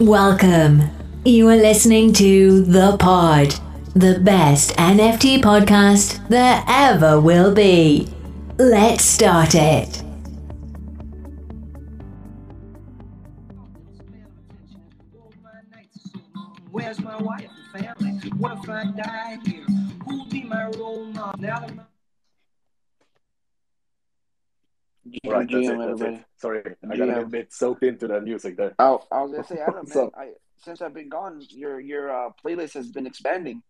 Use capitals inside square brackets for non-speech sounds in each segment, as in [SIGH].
Welcome. You are listening to The Pod, the best NFT podcast there ever will be. Let's start it. Where's my wife and family? What if I die here? Who'll be my role model? Now that my All right, that's GM, it. That's everybody. it. Sorry, I got a little GM. bit soaked into the music there. Oh, I was gonna say, Adam, What's [LAUGHS] man. I, since I've been gone, your your uh, playlist has been expanding.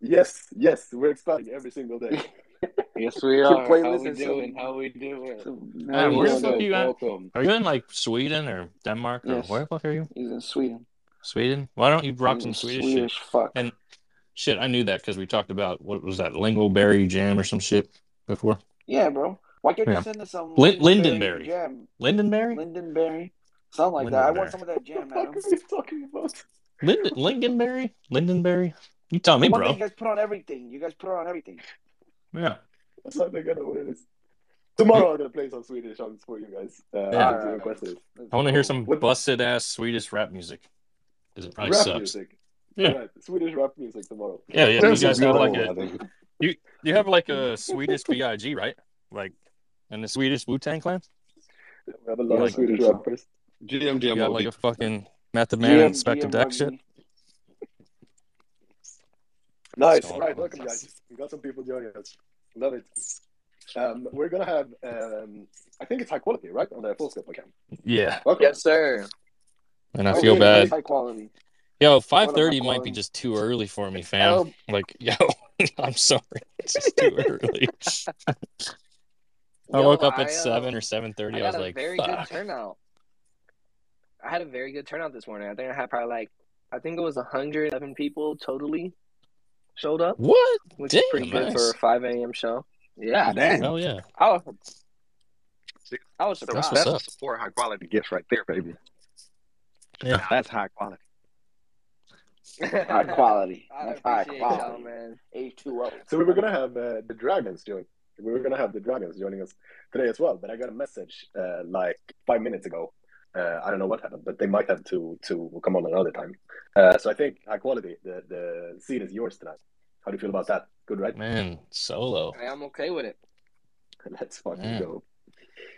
Yes, yes, we're expanding every single day. [LAUGHS] Yes, we Your are. How we is so- doing? How we doing? So Adam, now where the fuck uh, you at? Welcome. Are you in like Sweden or Denmark or Yes. where the fuck are you? he's in Sweden. Sweden? Why don't you rock some He's Swedish, Swedish shit? fuck. And shit, I knew that because we talked about what was that Lingoberry jam or some shit before. yeah, bro. Why can't Yeah. you send us some Lin- Lindenberry Lindenberry. jam? Lindenberry? Lindenberry, something like that. I want some of that jam, what Adam. are you talking about? Linden Lingonberry? Lindenberry? You tell me, one bro. you guys put on everything. You guys put on everything. Yeah. That's not gonna know what it is. Tomorrow I'm gonna play some Swedish songs for you guys. Uh, Yeah. since you requested. I want to hear some What- busted ass Swedish rap music. Because it probably rap sucks. music. Yeah. Alright, Swedish rap music tomorrow. Yeah, yeah. You guys have like beautiful, a I think. you have like a Swedish BIG, right? Like and the Swedish Wu Tang clan? We have a lot Like- of Swedish rappers. GM, You GM, got like a fucking Method Man and GM, Inspector GM Deck shit? Nice. So- Right, welcome guys. We got some people joining us. Love it. Um, we're gonna have um, I think it's high quality, right? On the full scope account. Yeah. Welcome. Yes, sir. And I Oh, feel yeah, bad. High quality. Yo, What five am thirty I might be just too early for me, fam. Like, yo, [LAUGHS] I'm sorry, it's just too early. [LAUGHS] I Yo, woke up I, at uh, seven or seven thirty. I. I, was like, very fuck. good turnout. I had a very good turnout this morning. I think I had probably like, I think it was 111 people totally showed up, What? which Damn, is pretty good for a 5 a.m. show. Yeah, damn. Hell yeah. I was, I was So That's surprised. that's up. support high quality gifts right there, baby. Yeah. That's high quality. [LAUGHS] High quality. I high appreciate y'all, quality. man. H2O. So we were gonna have uh, the dragons join. We were gonna have the dragons joining us today as well, but I got a message uh, like five minutes ago. Uh, I don't know what happened, but they might have to to come on another time. Uh, so I think high quality. The the seat is yours tonight. How do you feel about that? Good, right? Man, solo. I am okay with it. [LAUGHS] Let's fucking Man. go.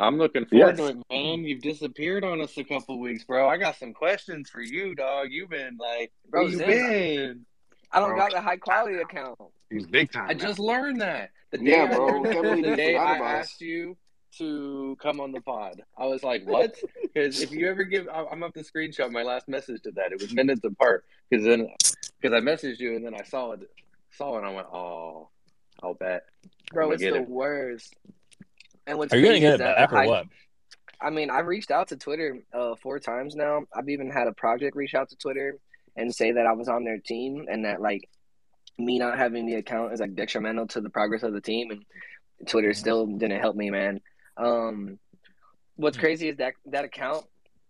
I'm looking forward Yes. to it, man. You've disappeared on us a couple weeks, bro. I got some questions for you, dog. You've been like, Bro, you Zen, been? I don't Bro. got the high quality account. He's big time. I just learned that the day Yeah, I bro. learned Can't that believe the day I asked you to come on the pod. I was like, what? [LAUGHS] Because if you ever give, I- I'm up to screenshot my last message to that. It was minutes apart because then because I messaged you and then I saw it, saw it and I went, oh, I'll bet. Bro, it's the it. worst. And what's Are you gonna get it that back the or high- what? I mean, I've reached out to Twitter uh, four times now. I've even had a project reach out to Twitter and say that I was on their team and that like me not having the account is like detrimental to the progress of the team. And Twitter still didn't help me, man. Um, what's crazy is that that account.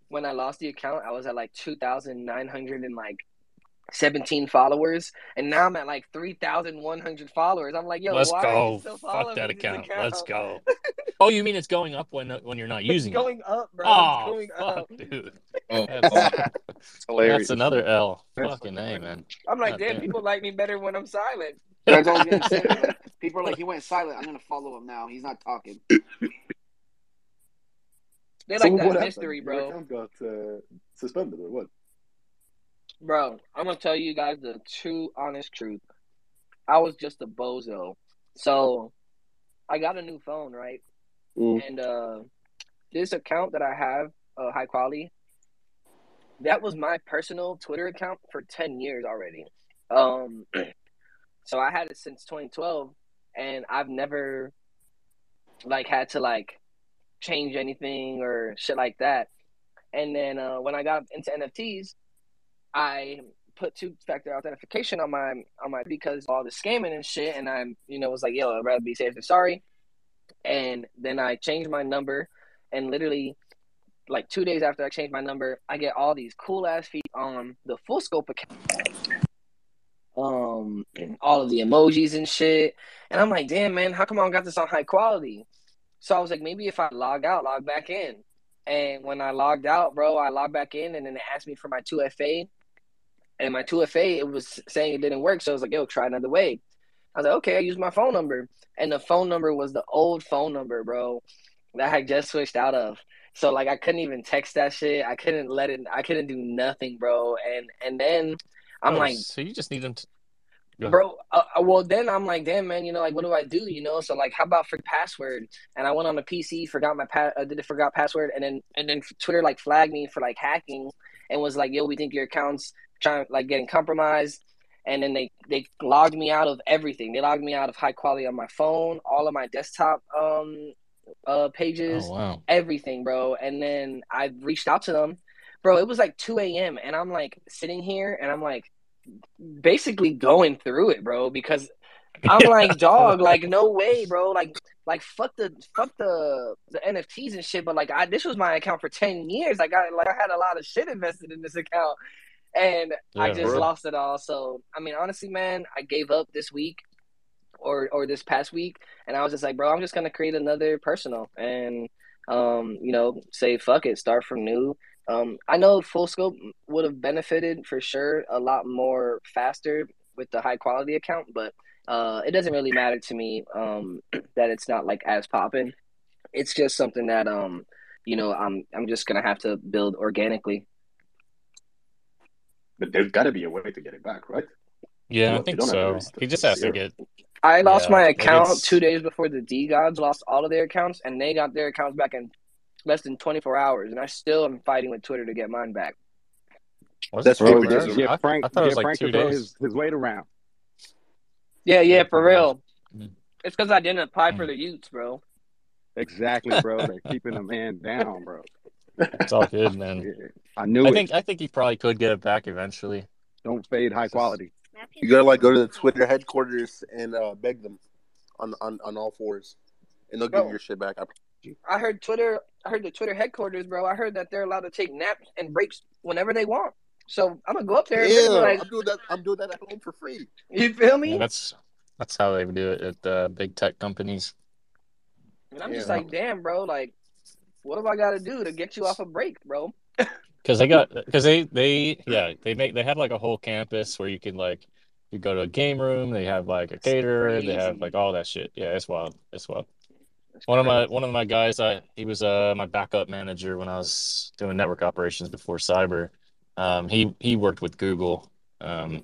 When I lost the account, I was at like two thousand nine hundred and like seventeen followers, and now I'm at like three thousand one hundred followers. I'm like, yo, Let's why are go. you still Fuck that me this account. Let's go. [LAUGHS] Oh, you mean it's going up when when you're not It's using it? going up, bro. Oh, it's going fuck, up. dude. [LAUGHS] Oh, That's, [LAUGHS] hilarious. that's another L. That's Fucking A, man. I'm like, God damn, damn. people like me better when I'm silent. That's all I was gonna say. People are like, he went silent. I'm gonna follow him now. He's not talking. They So like what that happened? mystery, Your bro. account got uh, suspended or what? Bro, I'm gonna tell you guys the true, honest truth. I was just a bozo. So I got a new phone, right? Mm. And uh this account that I have, uh, high quality, that was my personal Twitter account for ten years already. Um, [CLEARS THROAT] so I had it since 2012, and I've never like had to like change anything or shit like that. And then uh, when I got into NFTs, I put two factor authentication on my on my because all the scamming and shit, and I'm you know was like, yo, I'd rather be safe than sorry. And then I changed my number, and literally, like two days after I changed my number, I get all these cool ass feet on the full scope account. Um, and all of the emojis and shit, and I'm like, damn man, how come I don't got this on high quality? So I was like, maybe if I log out, log back in. And when I logged out, bro, I logged back in, and then it asked me for my two FA, and my two FA it was saying it didn't work. So I was like, "Yo, try another way." I was like, "Okay," I used my phone number, and the phone number was the old phone number, bro, that I had just switched out of. So like, I couldn't even text that shit. I couldn't let it. I couldn't do nothing, bro. And and then I'm Oh, like, so you just need them to. Bro uh, uh, well then i'm like damn man you know like what do i do you know so like how about for password and i went on the pc forgot my pa- uh, did it forgot password and then and then twitter like flagged me for like hacking and was like yo we think your account's trying like getting compromised and then they they logged me out of everything they logged me out of high quality on my phone all of my desktop um uh pages Oh wow. everything, bro. And then I reached out to them, bro. It was like 2 a.m. and I'm like sitting here and I'm like basically going through it, bro, because I'm [LAUGHS] like, dog, like no way, bro. Like, like fuck the fuck the the NFTs and shit. But like, I this was my account for 10 years. Like, I like I had a lot of shit invested in this account, and I just bro. lost it all. So I mean, honestly, man, I gave up this week. Or, or this past week, and I was just like, bro, I'm just gonna create another personal, and um, you know, say fuck it, start from new. Um, I know full scope would have benefited for sure a lot more faster with the high quality account, but uh, it doesn't really matter to me um, [CLEARS THROAT] that it's not like as popping. It's just something that um, you know, I'm I'm just gonna have to build organically. But there's got to be a way to get it back, right? Yeah, You I think you don't have to so. He just has to get. I lost Yeah, my account it's- two days before the DeGods lost all of their accounts, and they got their accounts back in less than 24 hours, and I still am fighting with Twitter to get mine back. Was That's it Bro, Bro, forever? just just I, get Frank, I thought it was get like Frank two days. his, his weight around. Yeah, yeah, for real. It's because I didn't apply Mm. for the y00ts, bro. Exactly, bro. They're keeping the man down, bro. It's all good, man. [LAUGHS] I knew I it. think I think he probably could get it back eventually. Don't fade high quality. You gotta like go to the Twitter headquarters and uh, beg them on, on on all fours, and they'll give Bro. you your shit back. I I heard Twitter. I heard the Twitter headquarters, bro. I heard that they're allowed to take naps and breaks whenever they want. So I'm gonna go up there and like, I'm doing that. I'm doing that at home for free. you feel me? Yeah, that's that's how they do it at uh, big tech companies. and I'm just like, damn, bro. Like, what do I got to do to get you off a break, bro? Because they got because they they yeah they make they have like a whole campus where you can like you go to a game room. They have like a caterer. They have like all that shit. Yeah, it's wild. It's wild. One of my one of my guys, I he was uh my backup manager when I was doing network operations before cyber. Um, he he worked with Google. Um,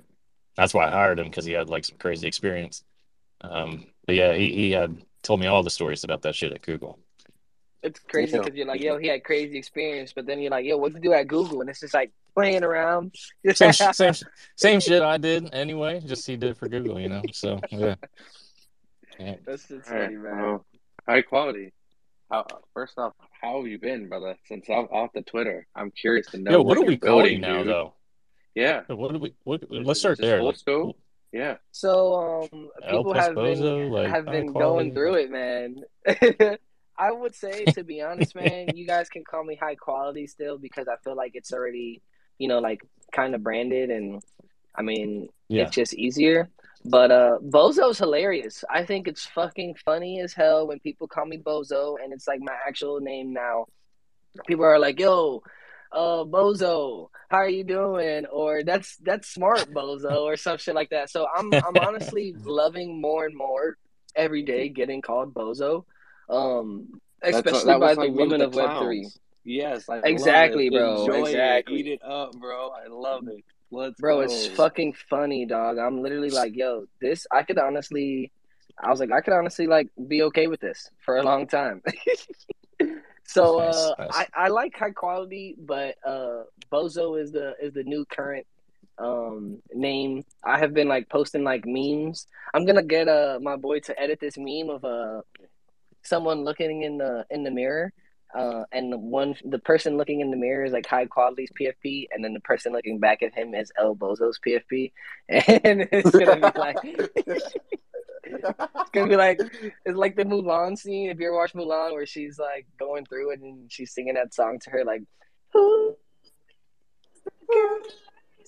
that's why I hired him because he had like some crazy experience. Um, but yeah, he he had told me all the stories about that shit at Google. It's crazy because you're like, yo, he had crazy experience, but then you're like, yo, what you do at Google? And it's just like playing around. [LAUGHS] Same sh- same same shit I did anyway. Just he did for Google, you know. So yeah. Yeah. That's just All right, funny, man. well, high quality. How, first off, how have you been, brother? Since I'm off the Twitter, I'm curious to know. Yo, what what are we you're building, now dude. though? Yeah, What do we? What, let's start Just there. full Like, scope? yeah. So um, people have been like have been going through it, man. [LAUGHS] I would say, to be honest, man, you guys can call me high quality still because I feel like it's already, you know, like kind of branded, and I mean, Yeah. it's just easier. But uh, Bozo's hilarious. I think it's fucking funny as hell when people call me Bozo, and it's like my actual name now. People are like, "Yo, uh, Bozo, how are you doing?" Or "That's that's smart, Bozo," or some shit like that. So I'm I'm honestly [LAUGHS] loving more and more every day getting called Bozo, um, That's especially that by the like me with women of Web three. Yes, I love Exactly, it. bro. Enjoy Exactly. it. Eat it up, bro. I love it. Let's Bro, go. it's fucking funny, dog. I'm literally like, yo, this I could honestly I was like, I could honestly like be okay with this for a long time. [LAUGHS] so Nice, uh nice. I, I like high quality, but uh Bozo is the is the new current um name. I have been like posting like memes. I'm gonna get uh my boy to edit this meme of uh someone looking in the in the mirror. Uh, and the one, the person looking in the mirror is like high quality's PFP, and then the person looking back at him is El Bozo's PFP, [LAUGHS] and it's gonna be like, it's gonna be like, it's like the Mulan scene. If you ever watch Mulan, where she's like going through it and she's singing that song to her, like, "Who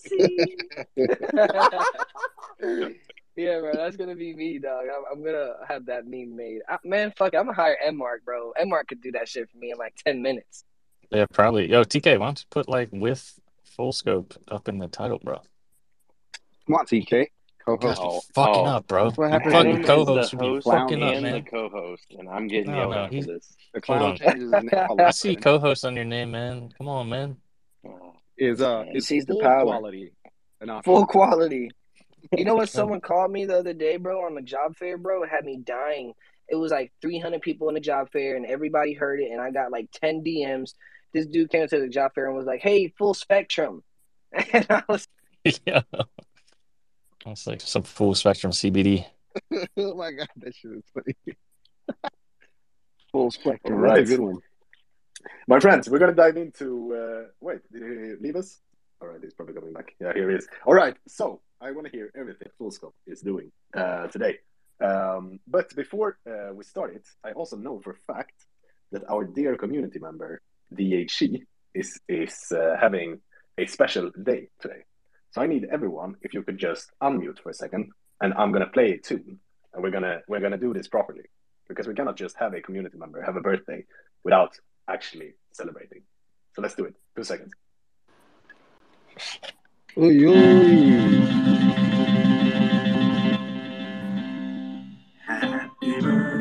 [LAUGHS] yeah, bro, that's gonna be me, dog. I'm, I'm gonna have that meme made. Uh, man, fuck it, I'm gonna hire M Mark, bro. M Mark could do that shit for me in like ten minutes. Yeah, probably. Yo, TK, why don't you put like with full scope up in the title, bro? Come on, TK. Co-host. be fucking oh. up, bro. That's what You happens fucking co-host. The host fucking up, and the co-host, and I'm getting No, yelled no, at this. The Hold clown on. changes his name all of I a see co-host on your name, man. Come on, man. Is uh He is sees the full power. quality? Full quality. You know what? [LAUGHS] Someone called me the other day, bro, on the job fair, bro. It had me dying. It was like 300 people in the job fair, and everybody heard it. And I got like 10 DMs. This dude came to the job fair and was like, "Hey, full spectrum," [LAUGHS] and I was [LAUGHS] yeah. That's like some full spectrum CBD. oh my god, that shit is funny. Full spectrum. All That's a right. good one. My friends, we're gonna dive into. Uh, wait, did he leave us? All right, he's probably coming back. Yeah, here he is. All right, so I want to hear everything Full Scope is doing uh, today. Um, but before uh, we start it, I also know for a fact that our dear community member DHC is is uh, having a special day today. So I need everyone, if you could just unmute for a second, and I'm gonna play a tune, and we're gonna we're gonna do this properly because we cannot just have a community member have a birthday without actually celebrating. So let's do it. Two seconds.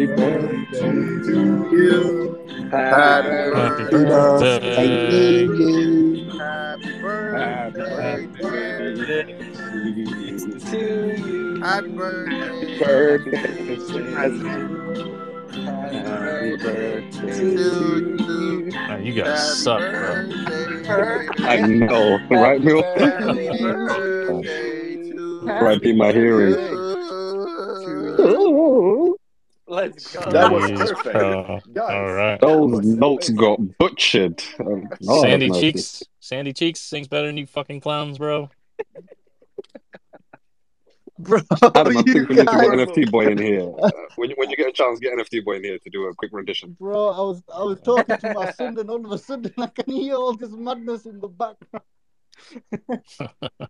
Happy birthday to you. happy Happy birthday. birthday. Happy Happy birthday. birthday to you. Happy birthday. Birthday Happy birthday to to you. you. Oh, you guys suck, bro. I know, right, Bill? Happy birthday to Right in my hearing. Let's go. That was Jeez, perfect. bro. Guys, All right. Those notes amazing. got butchered. Um, Lord Sandy have mercy. Cheeks. Sandy Cheeks sings better than you fucking clowns, bro. Bro, Adam, I you think we need to get guys- NFT boy in here. Uh, when, you, when you get a chance, get NFT boy in here to do a quick rendition. Bro, I was I was talking to my son, and all of a sudden I can hear all this madness in the background. [LAUGHS]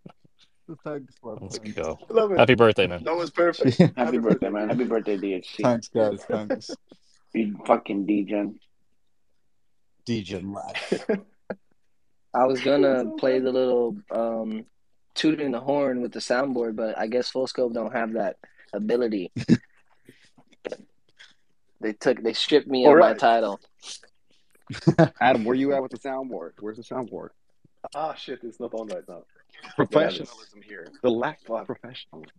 Thanks, man. Let's Thanks. go. [LAUGHS] Love it. Happy birthday, man. That was perfect. [LAUGHS] Happy birthday, man. Happy birthday, DHC. Thanks, guys. [LAUGHS] Thanks. You fucking degen. DJ lad. I was gonna play the little um tooting the horn with the soundboard, but I guess Full Scope don't have that ability. they took they stripped me of All my title. Adam, where you at with the soundboard? Where's the soundboard? Ah, shit, it's not on right now. Professionalism here. The lack of professionalism.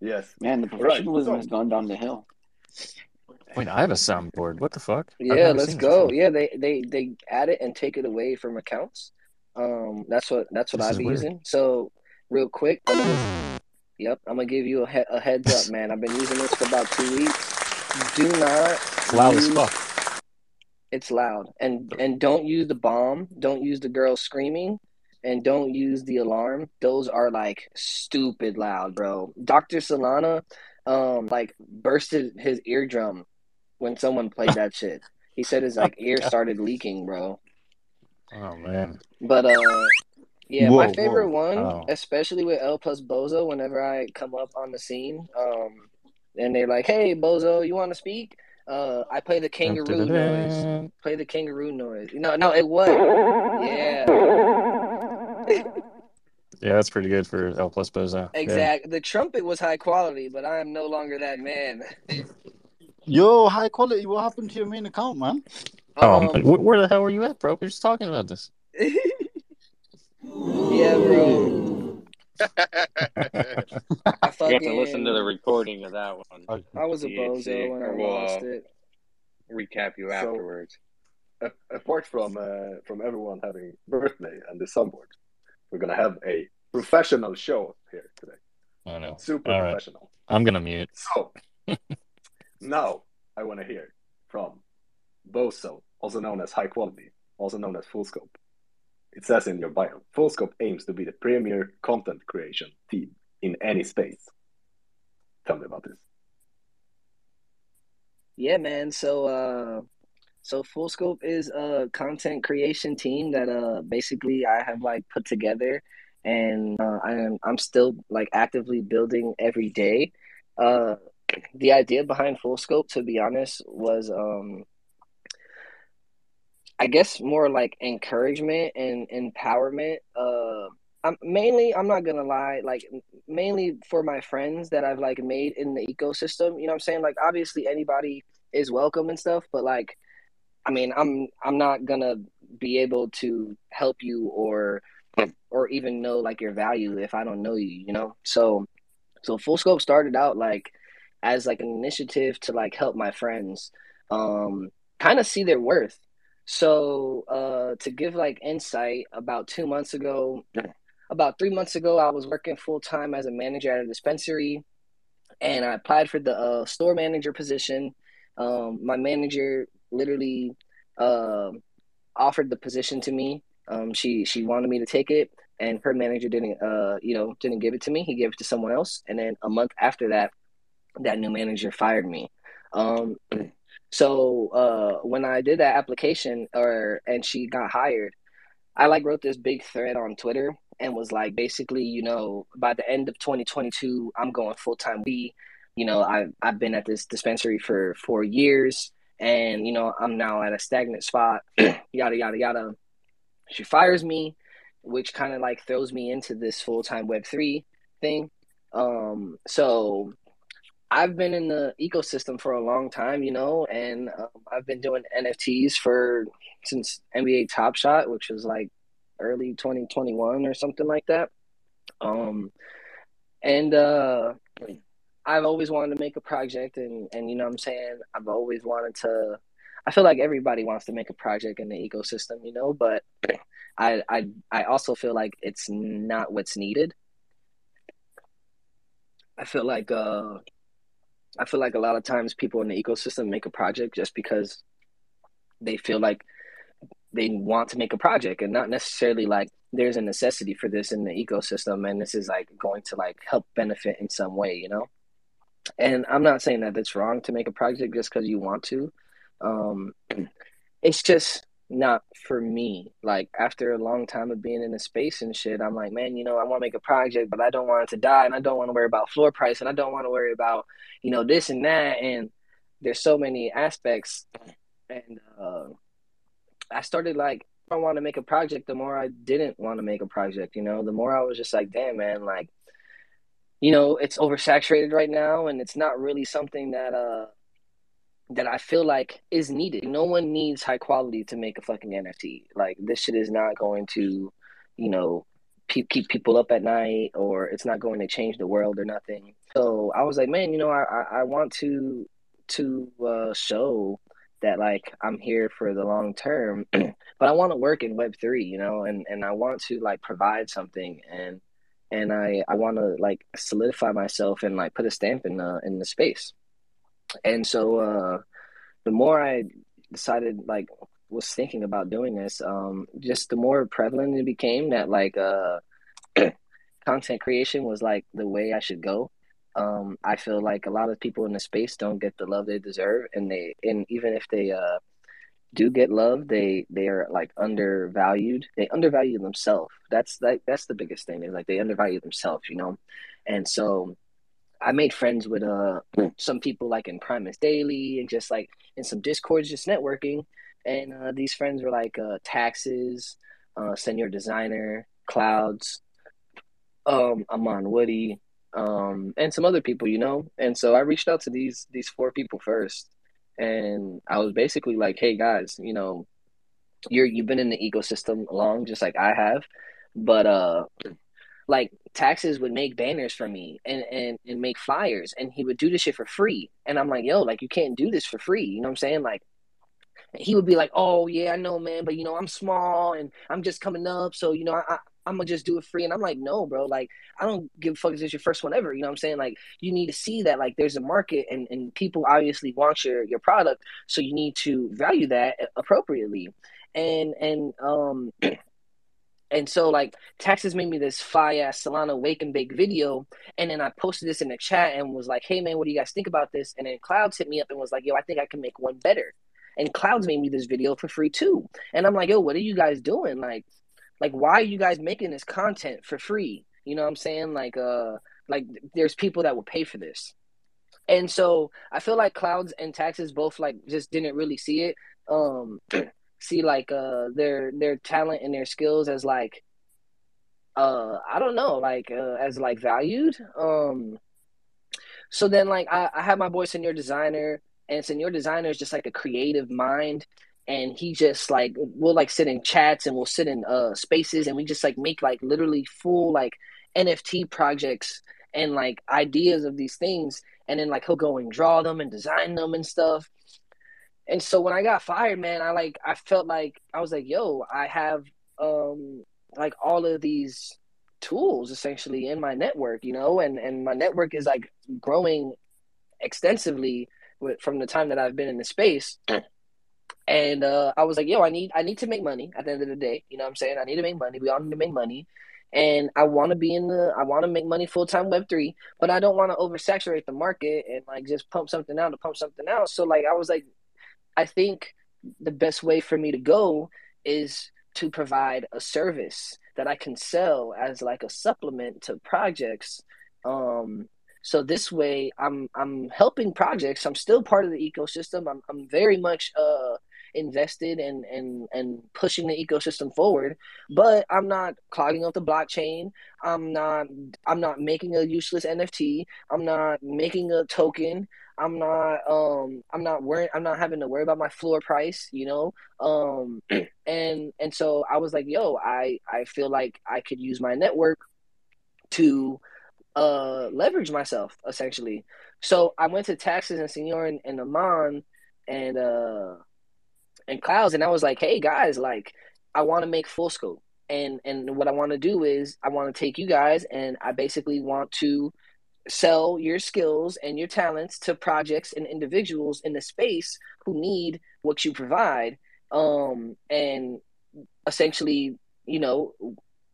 Yes. Man, the right, professionalism so- has gone down the hill. Wait, I have a soundboard. What the fuck? Yeah, let's go. Yeah, they they they add it and take it away from accounts. Um, that's what that's what I've is been using. So, real quick, I'm gonna, yep, I'm gonna give you a, he- a heads up, man. I've been using this for about two weeks. Do not It's loud as fuck. It's loud, and and don't use the bomb. Don't use the girl screaming, and don't use the alarm. Those are like stupid loud, bro. Doctor Solana, um, like bursted his eardrum when someone played that [LAUGHS] shit. He said his like ear [LAUGHS] started leaking, bro. Oh man. But uh, yeah, Whoa, my favorite whoa. one, Oh. especially with L plus Bozo, whenever I come up on the scene, um, and they're like, "Hey, Bozo, you want to speak?" Uh, I play the kangaroo noise. Play the kangaroo noise. No, no, it was. Yeah, Yeah, that's pretty good for L plus Bozo. Yeah. exact. The trumpet was high quality, but I am no longer that man. Yo, high quality. What happened to your main account, man? Oh, Um, wh- where the hell were you at, bro? We are just talking about this. [LAUGHS] yeah, bro. [LAUGHS] I You have to listen to the recording of that one. I was a bozo when I or we'll, lost uh, it. Recap you afterwards. A- apart from uh, from everyone having birthday and the sunboard, we're gonna have a professional show here today. I know. Super All right. professional. I'm gonna mute. So [LAUGHS] now I want to hear from Bozo, also known as High Quality, also known as Full Scope. It says in your bio, Full Scope aims to be the premier content creation team in any space. Tell me about this. Yeah, man. So, uh, so Full Scope is a content creation team that, uh, basically I have like put together, and uh, I am I'm still like actively building every day. Uh, the idea behind Full Scope, to be honest, was um, I guess more like encouragement and empowerment. Uh, I'm mainly I'm not gonna lie, like mainly for my friends that I've like made in the ecosystem. You know what I'm saying? Like obviously anybody is welcome and stuff, but like I mean I'm I'm not gonna be able to help you or or even know like your value if I don't know you, you know? So so full scope started out like as like an initiative to like help my friends um kind of see their worth. So uh to give like insight about 2 months ago about 3 months ago I was working full time as a manager at a dispensary and I applied for the uh, store manager position. Um my manager literally uh, offered the position to me. Um, she she wanted me to take it, and her manager didn't uh you know didn't give it to me. He gave it to someone else, and then a month after that, that new manager fired me. Um, so uh, when I did that application, or and she got hired, I like wrote this big thread on Twitter and was like basically you know by the end of 2022 I'm going full time. We, you know I I've been at this dispensary for four years and you know I'm now at a stagnant spot. [CLEARS THROAT] yada yada yada. She fires me, which kind of like throws me into this full time Web three thing. Um, so I've been in the ecosystem for a long time, you know, and um, I've been doing NFTs for since NBA Top Shot, which was like early 2021 or something like that. Um, and uh, I've always wanted to make a project, and and you know what I'm saying I've always wanted to. I feel like everybody wants to make a project in the ecosystem, you know, but I I I also feel like it's not what's needed. I feel like uh I feel like a lot of times people in the ecosystem make a project just because they feel like they want to make a project and not necessarily like there's a necessity for this in the ecosystem and this is like going to like help benefit in some way, you know? And I'm not saying that it's wrong to make a project just because you want to. Um, it's just not for me. Like after a long time of being in the space and shit, I'm like, man, you know, I want to make a project, but I don't want it to die, and I don't want to worry about floor price, and I don't want to worry about, you know, this and that, and there's so many aspects, and uh, I started like, I want to make a project. The more I didn't want to make a project, you know, the more I was just like, damn, man, like, you know, it's oversaturated right now, and it's not really something that uh that I feel like is needed. No one needs high quality to make a fucking NFT. Like this shit is not going to, you know, pe- keep people up at night, or it's not going to change the world or nothing. So I was like, man, you know, I I, I want to to uh, show that like I'm here for the long term, [CLEARS THROAT] but I want to work in Web three, you know, and and I want to like provide something and and I I want to like solidify myself and like put a stamp in the in the space and so uh, the more I decided like was thinking about doing this, um, just the more prevalent it became that like uh, [CLEARS THROAT] content creation was like the way I should go. Um, I feel like a lot of people in the space don't get the love they deserve, and they and even if they uh, do get love, they they are like undervalued. They undervalue themselves. That's like that's the biggest thing. Is like they undervalue themselves, you know. And so I made friends with uh some people like in Primus Daily and just like in some discords, just networking. And uh, these friends were like uh, Taxes, uh, Senior Designer, Clouds, um, Amon Woody, um, and some other people, you know. And so I reached out to these these four people first, and I was basically like, "Hey guys, you know, you're you've been in the ecosystem long, just like I have, but uh, like taxes would make banners for me and, and and make flyers and he would do this shit for free. And i'm like yo like you can't do this for free. You know what i'm saying? Like he would be like oh yeah i know man but you know i'm small and i'm just coming up. So you know i, I I'm gonna just do it free. And I'm like, no, bro, like, I don't give a fuck if it's your first one ever. You know what I'm saying? Like, you need to see that, like, there's a market and, and people obviously want your, your product. So you need to value that appropriately. And, and, um, [CLEARS THROAT] and so like Taxes made me this fire ass Solana wake and bake video. And then I posted this in the chat and was like, hey man, what do you guys think about this? And then Clouds hit me up and was like, yo, I think I can make one better. And Clouds made me this video for free too. And I'm like, yo, what are you guys doing? Like, like why are you guys making this content for free? You know what I'm saying? Like uh like there's people that will pay for this. And so I feel like Clouds and Taxes both like just didn't really see it. Um [CLEARS THROAT] see like uh their their talent and their skills as like uh I don't know like uh, as like valued um so then like I, I have my boy senior designer and senior designer is just like a creative mind and he just like we'll like sit in chats and we'll sit in uh spaces and we just like make like literally full like NFT projects and like ideas of these things. And then like he'll go and draw them and design them and stuff. And so when I got fired, man, I like I felt like I was like, yo, I have um like all of these tools essentially in my network, you know, and and my network is like growing extensively with, from the time that I've been in the space. [CLEARS THROAT] And uh, I was like, yo, I need I need to make money at the end of the day. You know what I'm saying? I need to make money. We all need to make money. And I want to be in the I want to make money full time web 3, but I don't want to oversaturate the market and like just pump something out to pump something out. So like I was like I think the best way for me to go is to provide a service that I can sell as like a supplement to projects. Um, so this way, I'm I'm helping projects. I'm still part of the ecosystem. I'm I'm very much uh invested and and and pushing the ecosystem forward but i'm not clogging up the blockchain i'm not i'm not making a useless nft i'm not making a token i'm not um i'm not worrying i'm not having to worry about my floor price you know um [CLEARS THROAT] and and so i was like yo i i feel like i could use my network to uh leverage myself essentially. So i went to taxes and senior and, and Amon and uh and clouds and i was like hey guys like i want to make full scope and and what i want to do is i want to take you guys and i basically want to sell your skills and your talents to projects and individuals in the space who need what you provide. Um and essentially you know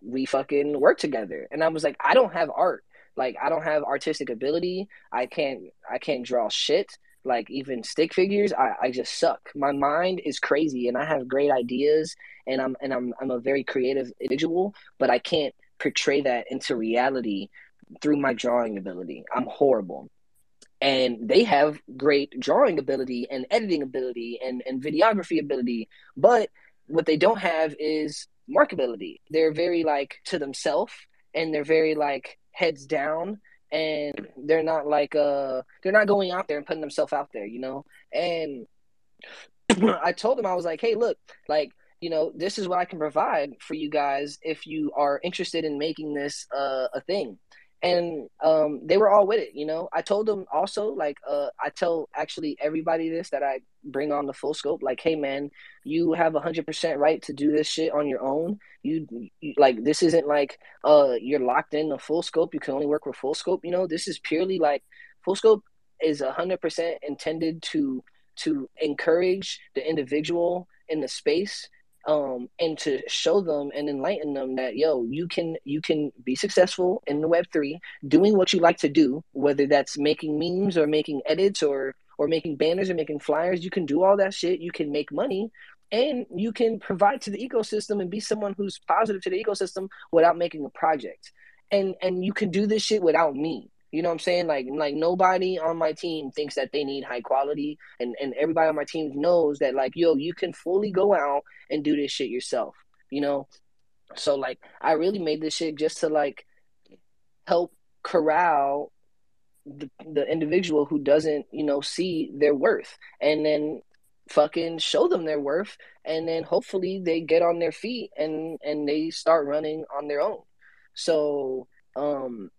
we fucking work together. And i was like i don't have art like i don't have artistic ability. I can't i can't draw shit. Like even stick figures I, I just suck. My mind is crazy and i have great ideas and i'm and i'm i'm a very creative individual but i can't portray that into reality through my drawing ability. I'm horrible. And they have great drawing ability and editing ability and, and videography ability but what they don't have is markability. They're very like to themselves and they're very like heads down and they're not like uh they're not going out there and putting themselves out there, you know. And [CLEARS THROAT] I told them I was like, hey, look, like you know, this is what I can provide for you guys if you are interested in making this uh, a thing and um, they were all with it. You know, I told them also like uh, I tell actually everybody this that I bring on the full scope. Like, hey man, you have a hundred percent right to do this shit on your own. You, you like this isn't like uh you're locked in the full scope. You can only work with full scope. You know, this is purely like full scope is a hundred percent intended to to encourage the individual in the space um, and to show them and enlighten them that yo you can you can be successful in the web 3 doing what you like to do whether that's making memes or making edits or or making banners or making flyers. You can do all that shit. You can make money and you can provide to the ecosystem and be someone who's positive to the ecosystem without making a project. And and you can do this shit without me you know what I'm saying? Like like nobody on my team thinks that they need high quality and, and everybody on my team knows that like yo, you can fully go out and do this shit yourself. You know? So like I really made this shit just to like help corral the, the individual who doesn't, you know, see their worth and then fucking show them their worth and then hopefully they get on their feet and and they start running on their own. So um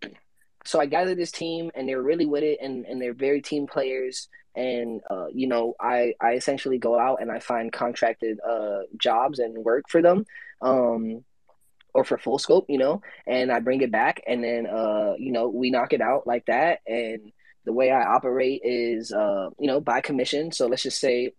so I gathered this team, and they're really with it, and, and they're very team players. And uh, you know, I I essentially go out and I find contracted uh, jobs and work for them, um, or for full scope, you know, and I bring it back, and then uh, you know we knock it out like that. And the way I operate is uh, you know by commission. So let's just say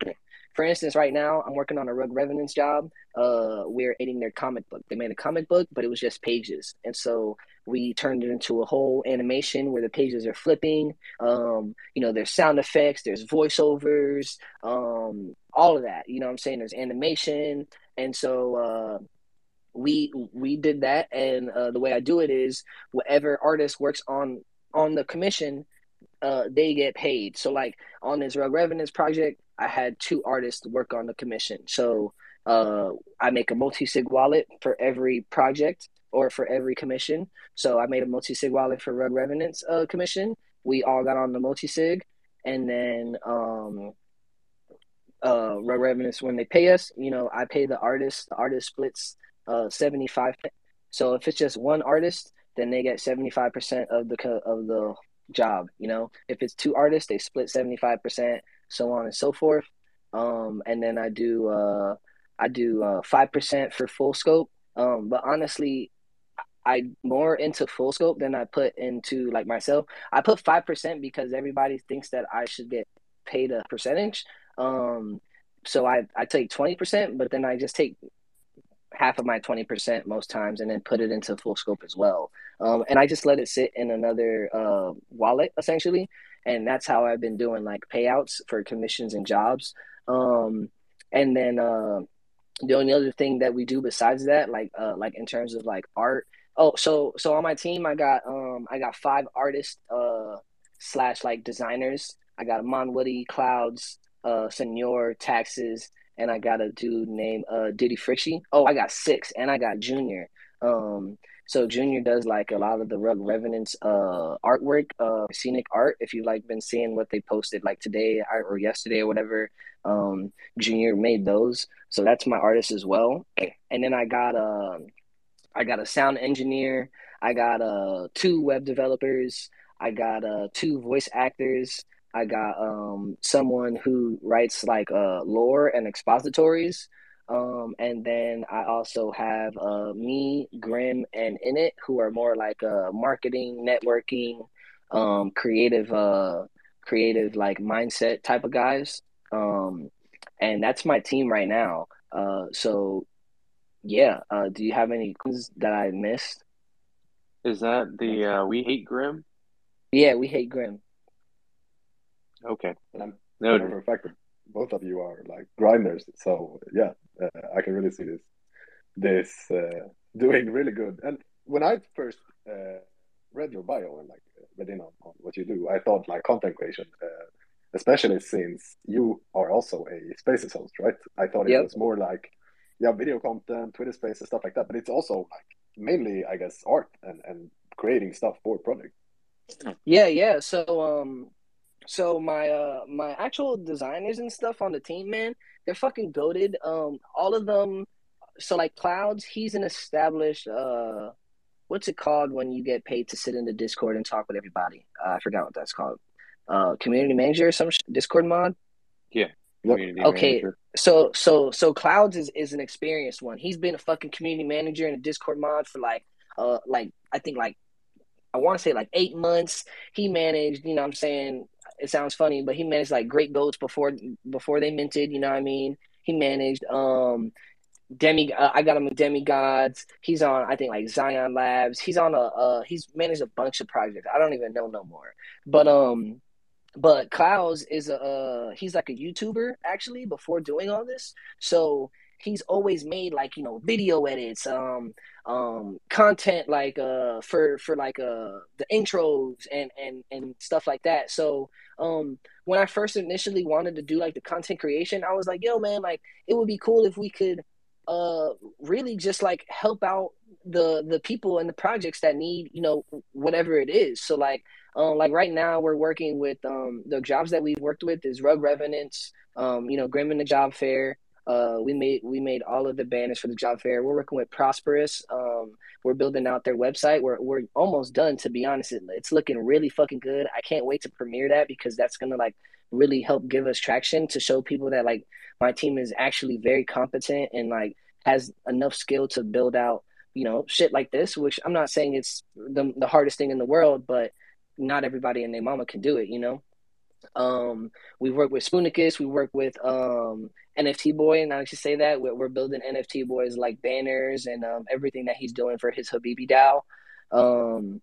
for instance, right now I'm working on a Rug Revenants job. Uh, we're editing their comic book. They made a comic book, but it was just pages, and so we turned it into a whole animation where the pages are flipping. Um, you know, there's sound effects, there's voiceovers, um, all of that. You know, what I'm saying there's animation, and so uh, we we did that. And uh, the way I do it is, whatever artist works on on the commission, uh, they get paid. So like on this Rug Revenants project, I had two artists work on the commission. So uh, I make a multi sig wallet for every project or for every commission. So I made a multi sig wallet for Rug Revenant's uh, commission. We all got on the multi sig, and then um, uh, Rug Revenants when they pay us, you know, I pay the artist. The artist splits uh, seventy five. So if it's just one artist, then they get seventy five percent of the co- of the job. You know, if it's two artists, they split seventy five percent, so on and so forth. Um, and then I do uh, I do five percent for full scope. Um, but honestly, I more into full scope than I put into like myself. I put five percent because everybody thinks that I should get paid a percentage. Um, so I I take twenty percent, but then I just take half of my 20% most times and then put it into full scope as well. Um, and I just let it sit in another uh, wallet essentially. And that's how I've been doing like payouts for commissions and jobs. Um, and then uh, the only other thing that we do besides that, like uh, like in terms of like art. Oh, so so on my team, I got um I got five artists uh slash like designers. I got Mon Woody, Clouds, uh, Senor, Taxes, and I got a dude named uh, Diddy Frixie. Oh, I got six, and I got Junior. Um, so Junior does like a lot of the Rug Revenants uh, artwork, uh, scenic art. If you've like been seeing what they posted like today or yesterday or whatever, um, Junior made those. So that's my artist as well. And then I got a, I got a sound engineer. I got uh two web developers. I got uh two voice actors. I got um someone who writes like uh lore and expositories. Um, and then I also have uh, me, Grim, and Init, who are more like uh, marketing, networking, um, creative, uh, creative like mindset type of guys. Um, and that's my team right now. Uh, so yeah. Uh, do you have any clues that I missed? Is that the uh, We Hate Grim? Yeah, we hate Grim. Okay. And I'm Noted. for a fact both of you are like grinders. So yeah, uh, I can really see this this uh, doing really good. And when I first uh, read your bio and like read in on, on what you do, I thought like content creation, uh, especially since you are also a Spaces host, right? I thought it Yep. was more like yeah, video content, Twitter Spaces, and stuff like that. But it's also like mainly, I guess, art and and creating stuff for projects. Yeah, yeah. So um so my uh my actual designers and stuff on the team, man, they're fucking goaded. Um all of them so like Clouds, he's an established uh what's it called when you get paid to sit in the Discord and talk with everybody? Uh, I forgot what that's called. Uh community manager or some sh- Discord mod? Yeah. Yep. Community Okay. manager. So so so Clouds is, is an experienced one. He's been a fucking community manager in a Discord mod for like uh like I think like I want to say like eight months. He managed, you know what I'm saying? It sounds funny, but he managed like great goats before before they minted, you know what I mean? He managed um demi uh, I got him with demigods. He's on I think like Zion Labs. He's on a uh he's managed a bunch of projects. I don't even know no more. But um but Klaus is a uh, he's like a YouTuber actually before doing all this. So he's always made like you know video edits, um, um, content like uh for for like uh the intros and and and stuff like that. So um when I first initially wanted to do like the content creation, I was like, yo man, like it would be cool if we could uh really just like help out the the people and the projects that need you know whatever it is so like um, like right now, we're working with um, the jobs that we've worked with is Rug Revenants, um, you know, Grim and the Job Fair. Uh, we made we made all of the banners for the job fair. We're working with Prosperous. Um, we're building out their website. We're we're almost done. To be honest, it, it's looking really fucking good. I can't wait to premiere that because that's gonna like really help give us traction to show people that like my team is actually very competent and like has enough skill to build out you know shit like this. Which I'm not saying it's the the hardest thing in the world, but not everybody and their mama can do it, you know. Um, we work with Spoonicus, we work with um NFT Boy, and I should say that we're, we're building NFT Boys like banners and um, everything that he's doing for his Habibi DAO. Um,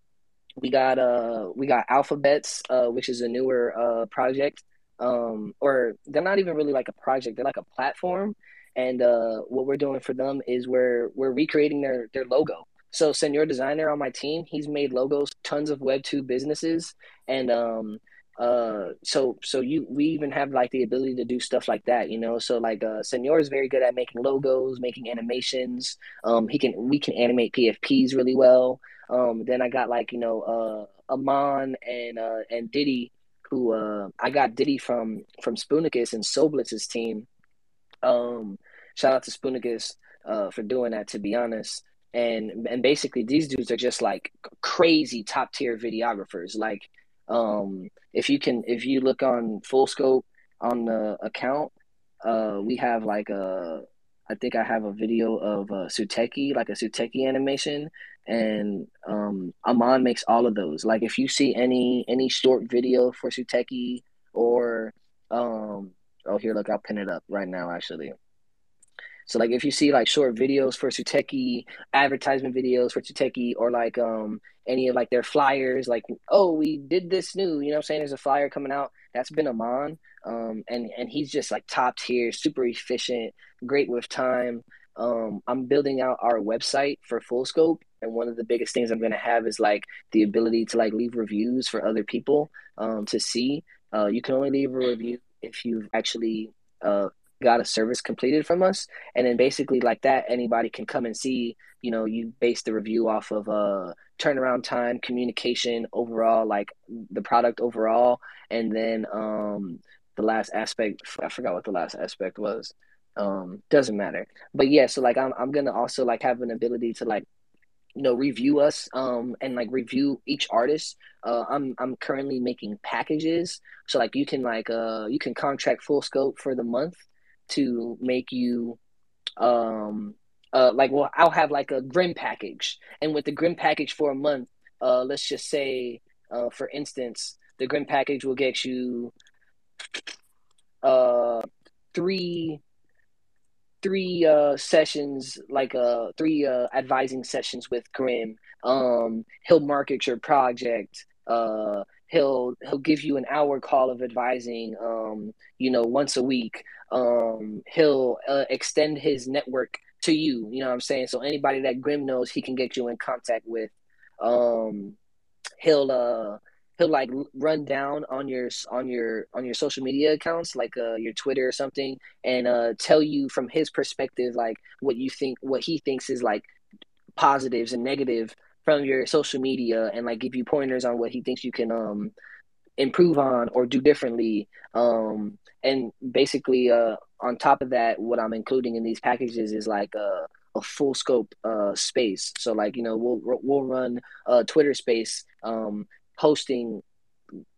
we got uh we got Alphabets, uh, which is a newer uh project. Um, or they're not even really like a project; they're like a platform. And uh, what we're doing for them is we're we're recreating their their logo. So Senor Designer on my team, he's made logos, tons of Web two businesses, and um, uh so so you we even have like the ability to do stuff like that you know? So like uh senor is very good at making logos making animations. Um he can we can animate pfps really well. Um then i got like you know uh amon and uh and diddy who uh i got diddy from from spoonicus and soblitz's team. Um shout out to spoonicus uh for doing that to be honest and and basically these dudes are just like crazy top tier videographers like um, if you can, if you look on Full Scope on the account, uh, we have like a, I think I have a video of a Suteki, like a Suteki animation, and um, Amon makes all of those. Like if you see any any short video for Suteki or um, oh here, look, I'll pin it up right now actually. So like if you see like short videos for Suteki, advertisement videos for Suteki, or like um any of like their flyers, like oh we did this new, you know I'm saying? There's a flyer coming out. That's been Amon. Um and and he's just like top tier, super efficient, great with time. Um I'm building out our website for Full Scope and one of the biggest things I'm gonna have is like the ability to like leave reviews for other people um to see. Uh you can only leave a review if you've actually uh got a service completed from us. And then basically like that anybody can come and see you know you base the review off of uh turnaround time communication overall like the product overall. And then um the last aspect i forgot what the last aspect was. Um doesn't matter. But yeah so like i'm, I'm gonna also like have an ability to like you know review us um and like review each artist. Uh i'm i'm currently making packages. So like you can like uh you can contract full scope for the month to make you um uh like well I'll have like a grim package. And with the grim package for a month uh let's just say uh for instance the grim package will get you uh three three uh sessions like uh three uh advising sessions with Grim. Um he'll market your project uh he'll he'll give you an hour call of advising um you know once a week. Um he'll uh, extend his network to you you know what i'm saying? So anybody that grim knows he can get you in contact with. Um he'll uh he'll like run down on your on your on your social media accounts like uh your twitter or something and uh tell you from his perspective like what you think what he thinks is like positives and negative from your social media and like give you pointers on what he thinks you can um improve on or do differently. Um and basically uh on top of that what i'm including in these packages is like a, a full scope uh space. So like you know we'll we'll run a twitter space um hosting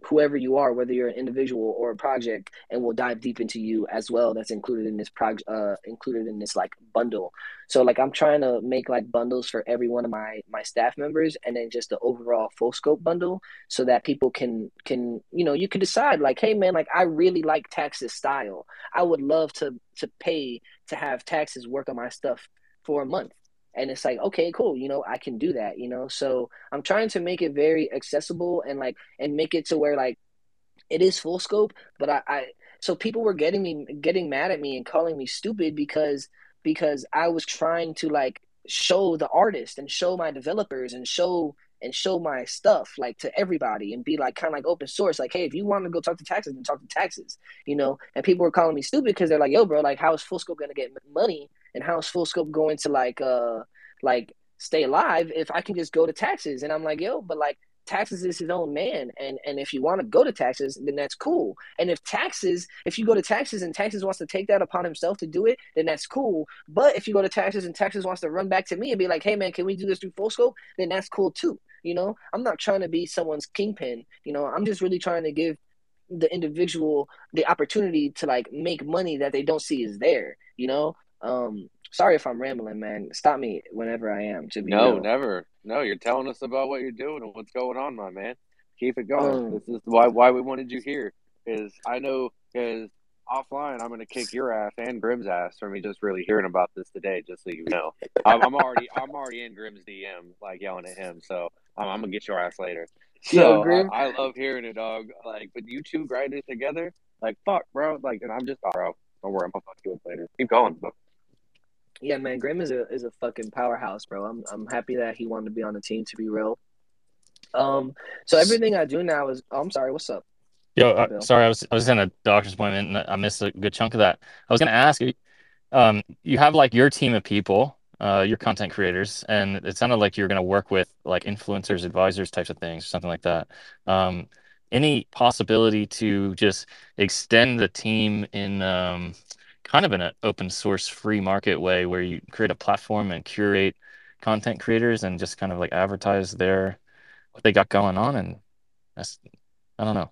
whoever you are, whether you're an individual or a project, and we'll dive deep into you as well. That's included in this project, uh, included in this like bundle. So like I'm trying to make like bundles for every one of my my staff members, and then just the overall full scope bundle, so that people can can you know you can decide like, hey man, like I really like Taxes style. I would love to to pay to have Taxes work on my stuff for a month and it's like okay cool you know i can do that you know? So i'm trying to make it very accessible and like and make it to where like it is full scope but i, I so people were getting me getting mad at me and calling me stupid because because i was trying to like show the artist and show my developers and show and show my stuff like to everybody and be like kind of like open source like hey if you want to go talk to taxes then talk to taxes you know? And people were calling me stupid because they're like yo bro like how is full scope gonna get money and how is full scope going to like uh like stay alive if I can just go to taxes? And I'm like, yo, but like taxes is his own man and and if you want to go to taxes then that's cool. And if taxes if you go to taxes and taxes wants to take that upon himself to do it then that's cool. But if you go to taxes and taxes wants to run back to me and be like hey man can we do this through full scope? Then that's cool too. You know i'm not trying to be someone's kingpin. You know i'm just really trying to give the individual the opportunity to like make money that they don't see is there. You know um, sorry if I'm rambling, man. Stop me whenever I am. To be no, real. never. No, you're telling us about what you're doing and what's going on, my man. Keep it going. Um, this is why why we wanted you here. Is I know because offline I'm gonna kick your ass and Grim's ass for me just really hearing about this today. Just so you know, I'm, I'm already I'm already in Grim's DM like yelling at him. So I'm, I'm gonna get your ass later. So Yo, Grim. I, I love hearing it, dog. Like, but you two grinding together, like fuck, bro. Like, and I'm just, oh, bro. Don't worry, I'm gonna fuck you up later. Keep going, bro. Yeah, man, Grim is a is a fucking powerhouse, bro. I'm I'm happy that he wanted to be on the team. To be real. Um, so everything I do now is. Oh, I'm sorry. What's up? Yo, uh, sorry, I was I was in a doctor's appointment and I missed a good chunk of that. I was gonna ask you, um, you have like your team of people, uh, your content creators, and it sounded like you're gonna work with like influencers, advisors, types of things, something like that. Um, any possibility to just extend the team in um, kind of in an open source free market way where you create a platform and curate content creators and just kind of like advertise their what they got going on and that's I don't know.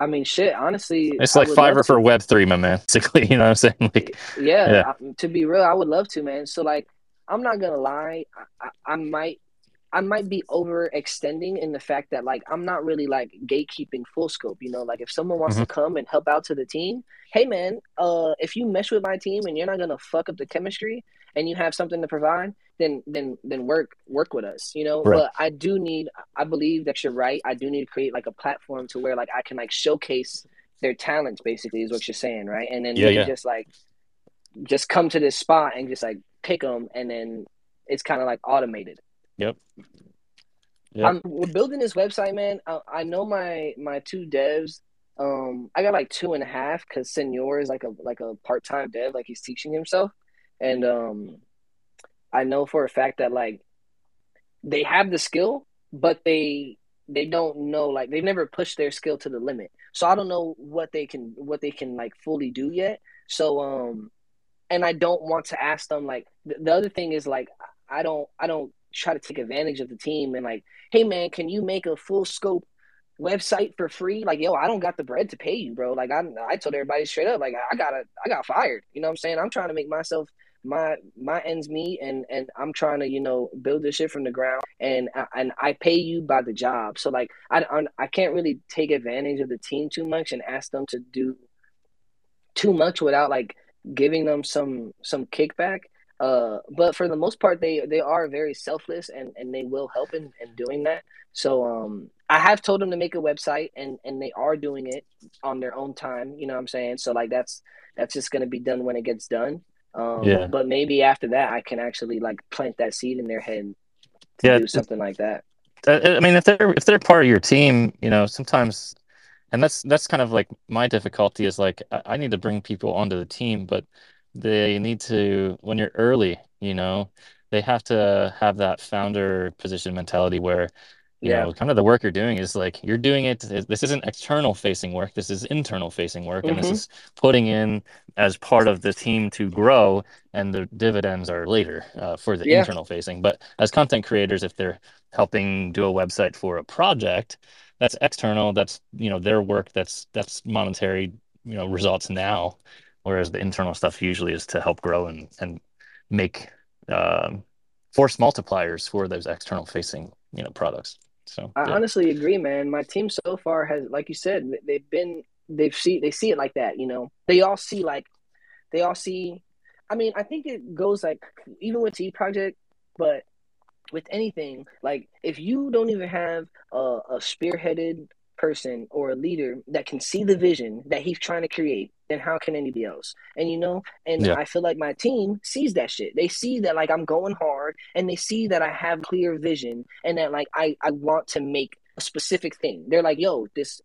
I mean, shit. Honestly, It's like Fiverr for. Web three, my man. [LAUGHS] Basically, you know what I'm saying? Like, Yeah, yeah. I, to be real, I would love to, man. So like, I'm not gonna lie. I, I, I might, I might be overextending in the fact that like I'm not really like gatekeeping full scope. You know, like if someone wants hmm to come and help out to the team, hey man, uh, if you mesh with my team and you're not gonna fuck up the chemistry and you have something to provide, then then then work work with us. You know, Right. but I do need. I believe that you're right. I do need to create like a platform to where like I can like showcase their talents. Basically, is what you're saying, right? And then Yeah, yeah. just like just come to this spot and just like pick them, and then it's kind of like automated. Yep. Yep. I'm we're building this website, man. I, I know my my two devs. Um, I got like two and a half because Senor is like a like a part time dev, like he's teaching himself, and um, I know for a fact that like they have the skill, but they they don't know like they've never pushed their skill to the limit. So I don't know what they can what they can like fully do yet. So um, and I don't want to ask them like the, the other thing is like I don't I don't try to take advantage of the team and like hey man can you make a full scope website for free? Like yo I don't got the bread to pay you bro. Like I I told everybody straight up like I got I got fired. You know what I'm saying? I'm trying to make myself my my ends meet and and I'm trying to you know build this shit from the ground and and I pay you by the job. So like I I can't really take advantage of the team too much and ask them to do too much without like giving them some some kickback. Uh, but for the most part, they they are very selfless and and they will help in, in doing that. So um, I have told them to make a website and and they are doing it on their own time. You know what I'm saying? So like that's that's just gonna be done when it gets done. Um, Yeah. but maybe after that, I can actually like plant that seed in their head to Yeah. do something like that. I I mean, if they're if they're part of your team, you know, sometimes, and that's that's kind of like my difficulty is like I, I need to bring people onto the team, but they need to when you're early, you know, they have to have that founder position mentality where, you Yeah. know, kind of the work you're doing is like you're doing it. This isn't external facing work. This is internal facing work, and this hmm is putting in as part of the team to grow, and the dividends are later uh, for the Yeah. internal facing. But as content creators, if they're helping do a website for a project that's external that's you know their work that's that's monetary you know results now whereas the internal stuff usually is to help grow and and make um, force multipliers for those external facing you know products so I honestly agree, man. My team so far has, like you said, they've been they've see they see it like that. You know, they all see like they all see. I mean, I think it goes like even with T Project, but with anything like if you don't even have a, a spearheaded person or a leader that can see the vision that he's trying to create then how can anybody else and you know and yeah i feel like my team sees that shit they see that like i'm going hard and they see that i have clear vision and that like i i want to make a specific thing they're like yo this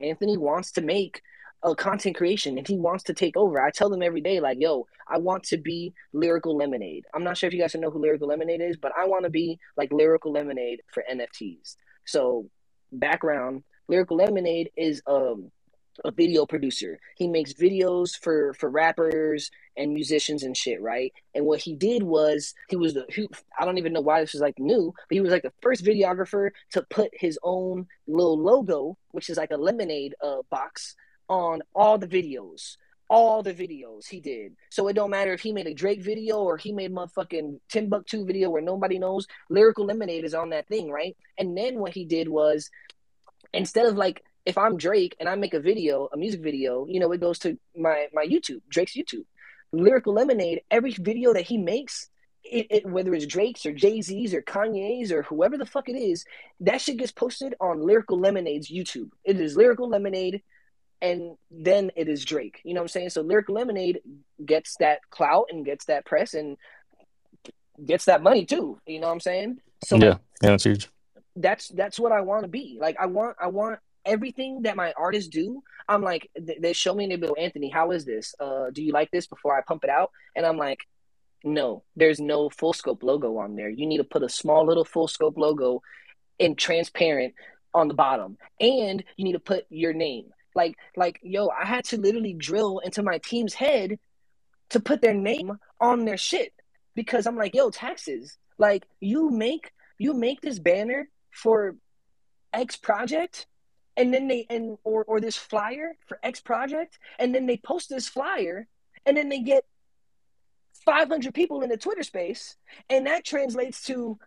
anthony wants to make a content creation and he wants to take over. I tell them every day, like, yo, I want to be Lyrical Lemonade. I'm not sure if you guys know who Lyrical Lemonade is, but I want to be like Lyrical Lemonade for NFTs. So, background Lyrical Lemonade is um, a video producer. He makes videos for for rappers and musicians and shit, right? And what he did was he was the he, I don't even know why this was like new, but he was like the first videographer to put his own little logo, which is like a lemonade uh, box on all the videos. All the videos he did. So it don't matter if he made a Drake video or he made motherfucking Timbuktu video where nobody knows. Lyrical Lemonade is on that thing, right? And then what he did was instead of like if I'm Drake and I make a video, a music video, you know, it goes to my my YouTube, Drake's YouTube. Lyrical Lemonade, every video that he makes, it, it, whether it's Drake's or Jay Z's or Kanye's or whoever the fuck it is, that shit gets posted on Lyrical Lemonade's YouTube. It is Lyrical Lemonade, and then it is Drake. You know what I'm saying? So Lyrical Lemonade gets that clout and gets that press and gets that money too. You know what I'm saying? So yeah yeah that's huge that's that's what I want to be. Like I want I want everything that my artists do, I'm like, th- they show me and they be like, Anthony, how is this? Uh, do you like this before I pump it out? And I'm like, no, there's no full scope logo on there. You need to put a small little full scope logo in transparent on the bottom, and you need to put your name. Like, like, yo, I had to literally drill into my team's head to put their name on their shit because I'm like, yo, taxes. Like, you make you make this banner for X project, and then they and or or this flyer for X project, and then they post this flyer, and then they get 500 people in the Twitter space, and that translates to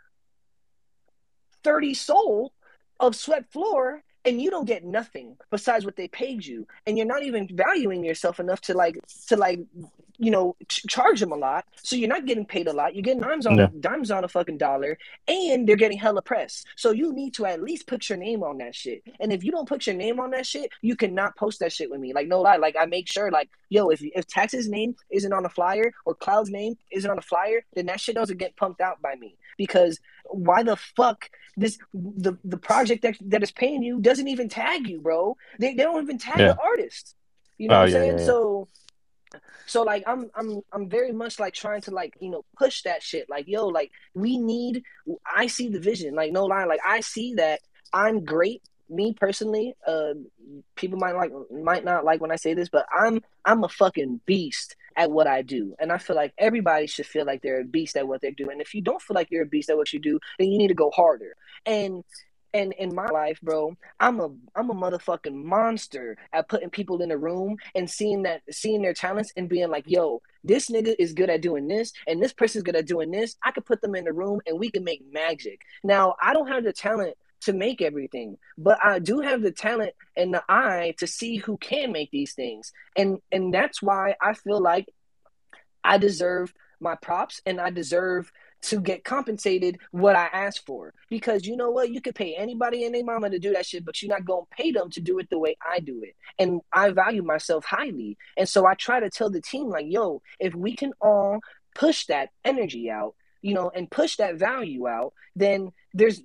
30 Sol of sweat floor, and you don't get nothing besides what they paid you, and you're not even valuing yourself enough to like to like you know ch- charge them a lot, so you're not getting paid a lot. You're getting dimes on Yeah. dimes on a fucking dollar, and they're getting hella press. So you need to at least put your name on that shit. And if you don't put your name on that shit, you cannot post that shit with me. Like no lie, like I make sure like yo, if if Tax's name isn't on the flyer or Cloud's name isn't on the flyer, then that shit doesn't get pumped out by me because why the fuck this the the project that that is paying you doesn't even tag you, bro. They they don't even tag Yeah. the artist. You know Oh, what I'm yeah, saying? So so like I'm I'm I'm very much like trying to like you know push that shit. Like yo like we need I see the vision. Like no lie. Like I see that I'm great. Me personally uh people might like might not like when I say this but I'm I'm a fucking beast at what I do. And I feel like everybody should feel like they're a beast at what they do. And if you don't feel like you're a beast at what you do then you need to go harder. And and in my life, bro, I'm a I'm a motherfucking monster at putting people in a room and seeing that seeing their talents and being like, yo, this nigga is good at doing this and this person's good at doing this. I could put them in the room and we can make magic. Now, I don't have the talent to make everything, but I do have the talent and the eye to see who can make these things. And and that's why I feel like I deserve my props and I deserve to get compensated what I asked for. Because you know what? You could pay anybody and their mama to do that shit, but you're not gonna pay them to do it the way I do it. And I value myself highly. And so I try to tell the team, like, yo, if we can all push that energy out, you know, and push that value out, then there's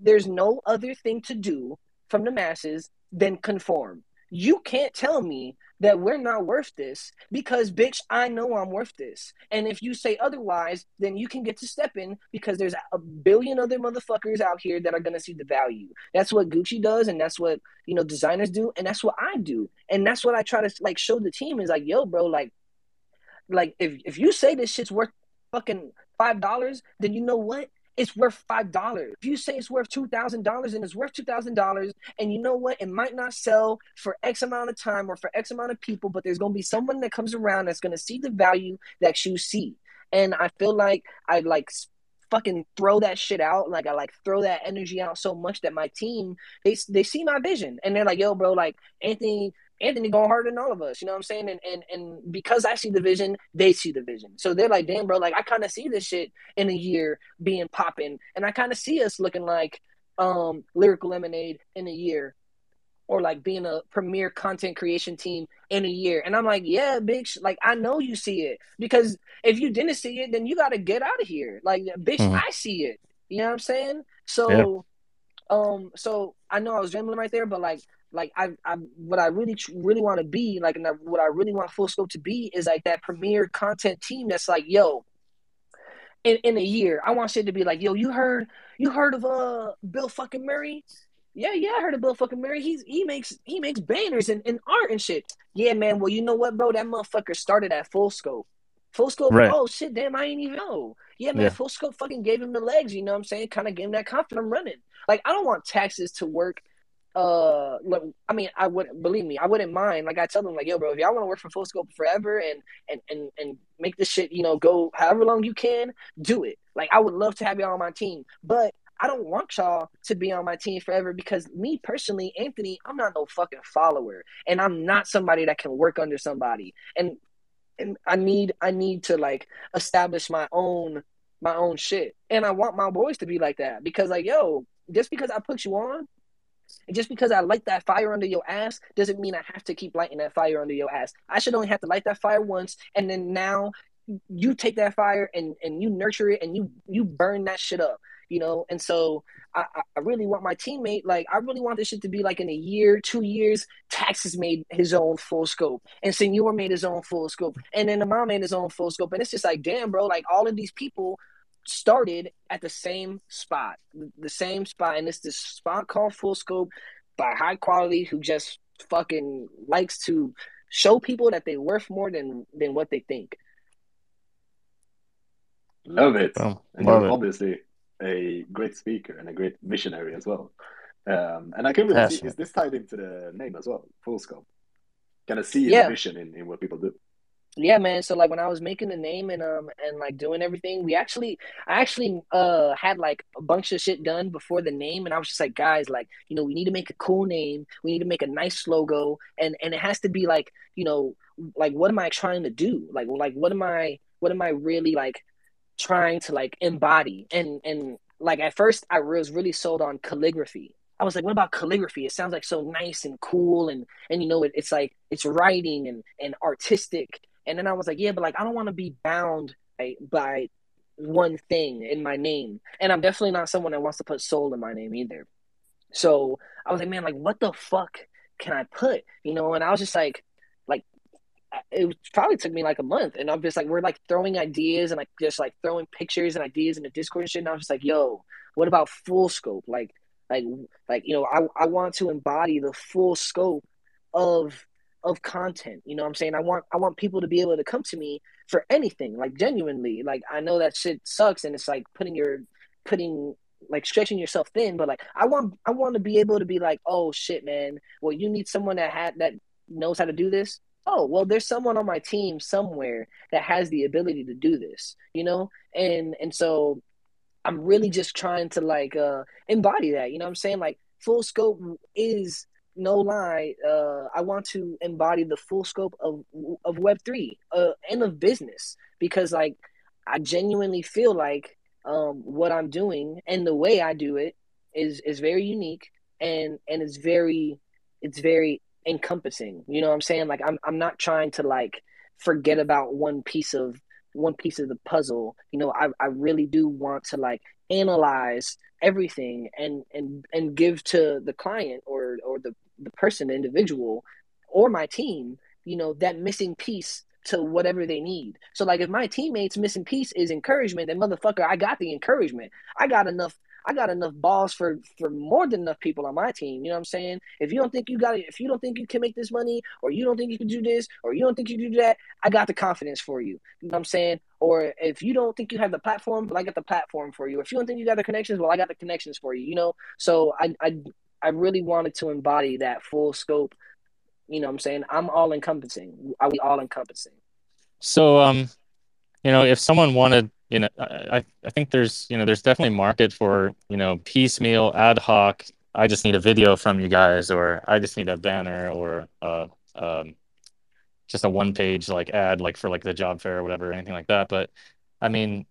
there's no other thing to do from the masses than conform. You can't tell me that we're not worth this because bitch i know i'm worth this. And if you say otherwise then you can get to step in because there's a billion other motherfuckers out here that are going to see the value. That's what gucci does and that's what you know designers do and that's what i do. And that's what i try to like show the team is like yo bro like like if if you say this shit's worth fucking five dollars then you know what it's worth five dollars. If you say it's worth two thousand dollars and it's worth two thousand dollars, and you know what, it might not sell for X amount of time or for X amount of people, but there's gonna be someone that comes around that's gonna see the value that you see. And I feel like I like fucking throw that shit out, like I like throw that energy out so much that my team they they see my vision and they're like, yo, bro, like Anthony. Anthony going harder than all of us, you know what I'm saying? And and and because I see the vision, they see the vision. So they're like, damn, bro, like I kind of see this shit in a year being popping, and I kind of see us looking like um lyrical lemonade in a year, or like being a premier content creation team in a year. And I'm like, yeah, bitch, like I know you see it because if you didn't see it, then you got to get out of here. Like, bitch, Mhm. I see it. You know what I'm saying? So, um, so I know I was rambling right there, but like, like I, I, what I really, really want to be like, and I- what I really want Full Scope to be is like that premier content team that's like, yo, in, in a year, I want shit to be like, yo, you heard, you heard of uh Bill fucking Murray? Yeah, yeah, I heard of Bill fucking Murray. He's he makes he makes banners and, and art and shit. Yeah, man. Well, you know what, bro? That motherfucker started at Full Scope. Full Scope. Right. Oh shit, damn, I ain't even know. Yeah, man. Yeah. Full Scope fucking gave him the legs. You know what I'm saying? Kind of gave him that confidence. I'm running. Like I don't want taxes to work. Uh, like, I mean, I wouldn't believe me. I wouldn't mind. Like I tell them, like, yo, bro, if y'all want to work for Full Scope forever and and and and make this shit, you know, go however long you can, do it. Like I would love to have y'all on my team, but I don't want y'all to be on my team forever because me personally, Anthony, I'm not no fucking follower, and I'm not somebody that can work under somebody, and and I need I need to like establish my own my own shit, and I want my boys to be like that because like yo, just because I put you on. And just because I light that fire under your ass doesn't mean I have to keep lighting that fire under your ass. I should only have to light that fire once, and then now you take that fire and and you nurture it and you you burn that shit up. You know. And so I, I really want my teammate, like, I really want this shit to be like in a year, two years. Taxes made his own full scope, and Senor made his own full scope, and then the mom made his own full scope. And it's just like, damn, bro, like all of these people started at the same spot, the same spot, and it's this spot called Full Scope by high quality who just fucking likes to show people that they're worth more than than what they think. Love it. Oh, And love you're it. obviously a great speaker and a great visionary as well. Um, and I can really see is this tied into the name as well, full scope. Kind of see Yeah. the vision in, in what people do. Yeah, man. So like when I was making the name and um and like doing everything, we actually I actually uh had like a bunch of shit done before the name, and I was just like, guys, like you know, we need to make a cool name, we need to make a nice logo, and and it has to be like you know, like what am I trying to do? Like like what am I what am I really like trying to like embody? And and like at first I was really sold on calligraphy. I was like, what about calligraphy? It sounds like so nice and cool, and and you know, it, it's like it's writing and and artistic. And then I was like, yeah, but like I don't want to be bound by, by one thing in my name. And I'm definitely not someone that wants to put soul in my name either. So I was like, man, like what the fuck can I put? You know, and I was just like, like it probably took me like a month, and I'm just like, we're like throwing ideas and like just like throwing pictures and ideas in the Discord and shit. And I was just like, yo, what about full scope? Like, like, like you know, I I want to embody the full scope of of content. You know what I'm saying? I want I want people to be able to come to me for anything, like genuinely. Like I know that shit sucks and it's like putting your putting like stretching yourself thin, but like I want I want to be able to be like, oh shit, man. Well, you need someone that had that knows how to do this. Oh, well, there's someone on my team somewhere that has the ability to do this, you know? And and so I'm really just trying to like uh embody that, you know what I'm saying? Like full scope is no lie, uh, I want to embody the full scope of of Web three uh, and of business because like I genuinely feel like um, what I'm doing and the way I do it is is very unique and and it's very it's very encompassing. You know what I'm saying? Like I'm I'm not trying to like forget about one piece of one piece of the puzzle. You know, I I really do want to like analyze everything and and and give to the client or or the the person, the individual, or my team, you know, that missing piece to whatever they need. So like if my teammates missing piece is encouragement, then motherfucker, I got the encouragement. I got enough I got enough balls for for more than enough people on my team. You know what I'm saying? If you don't think you got it, if you don't think you can make this money, or you don't think you can do this, or you don't think you can do that, I got the confidence for you. You know what I'm saying? Or if you don't think you have the platform, well, I got the platform for you. If you don't think you got the connections, well, I got the connections for you. You know? So I I I really wanted to embody that full scope. You know what I'm saying? I'm all encompassing. Are we all encompassing? So, um, you know, if someone wanted, you know, I, I think there's, you know, there's definitely market for, you know, piecemeal, ad hoc. I just need a video from you guys, or I just need a banner, or uh, um, just a one page like ad, like for like the job fair or whatever, anything like that. But I mean,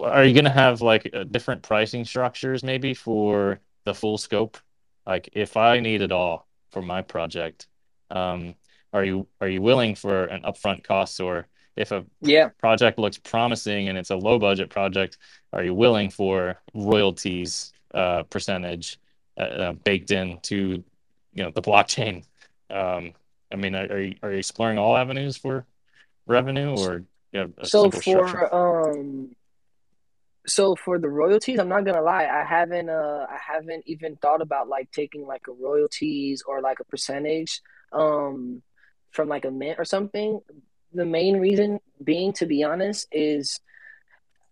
are you gonna have like uh, different pricing structures maybe for the full scope? Like if I need it all for my project, um, are you are you willing for an upfront cost or if a Yeah. project looks promising and it's a low budget project, are you willing for royalties uh, percentage uh, uh, baked into you know the blockchain? Um, I mean, are, are you are you exploring all avenues for revenue or you know, a So for um so for the royalties, I'm not gonna lie, I haven't uh I haven't even thought about like taking like a royalties or like a percentage um from like a mint or something. The main reason being, to be honest, is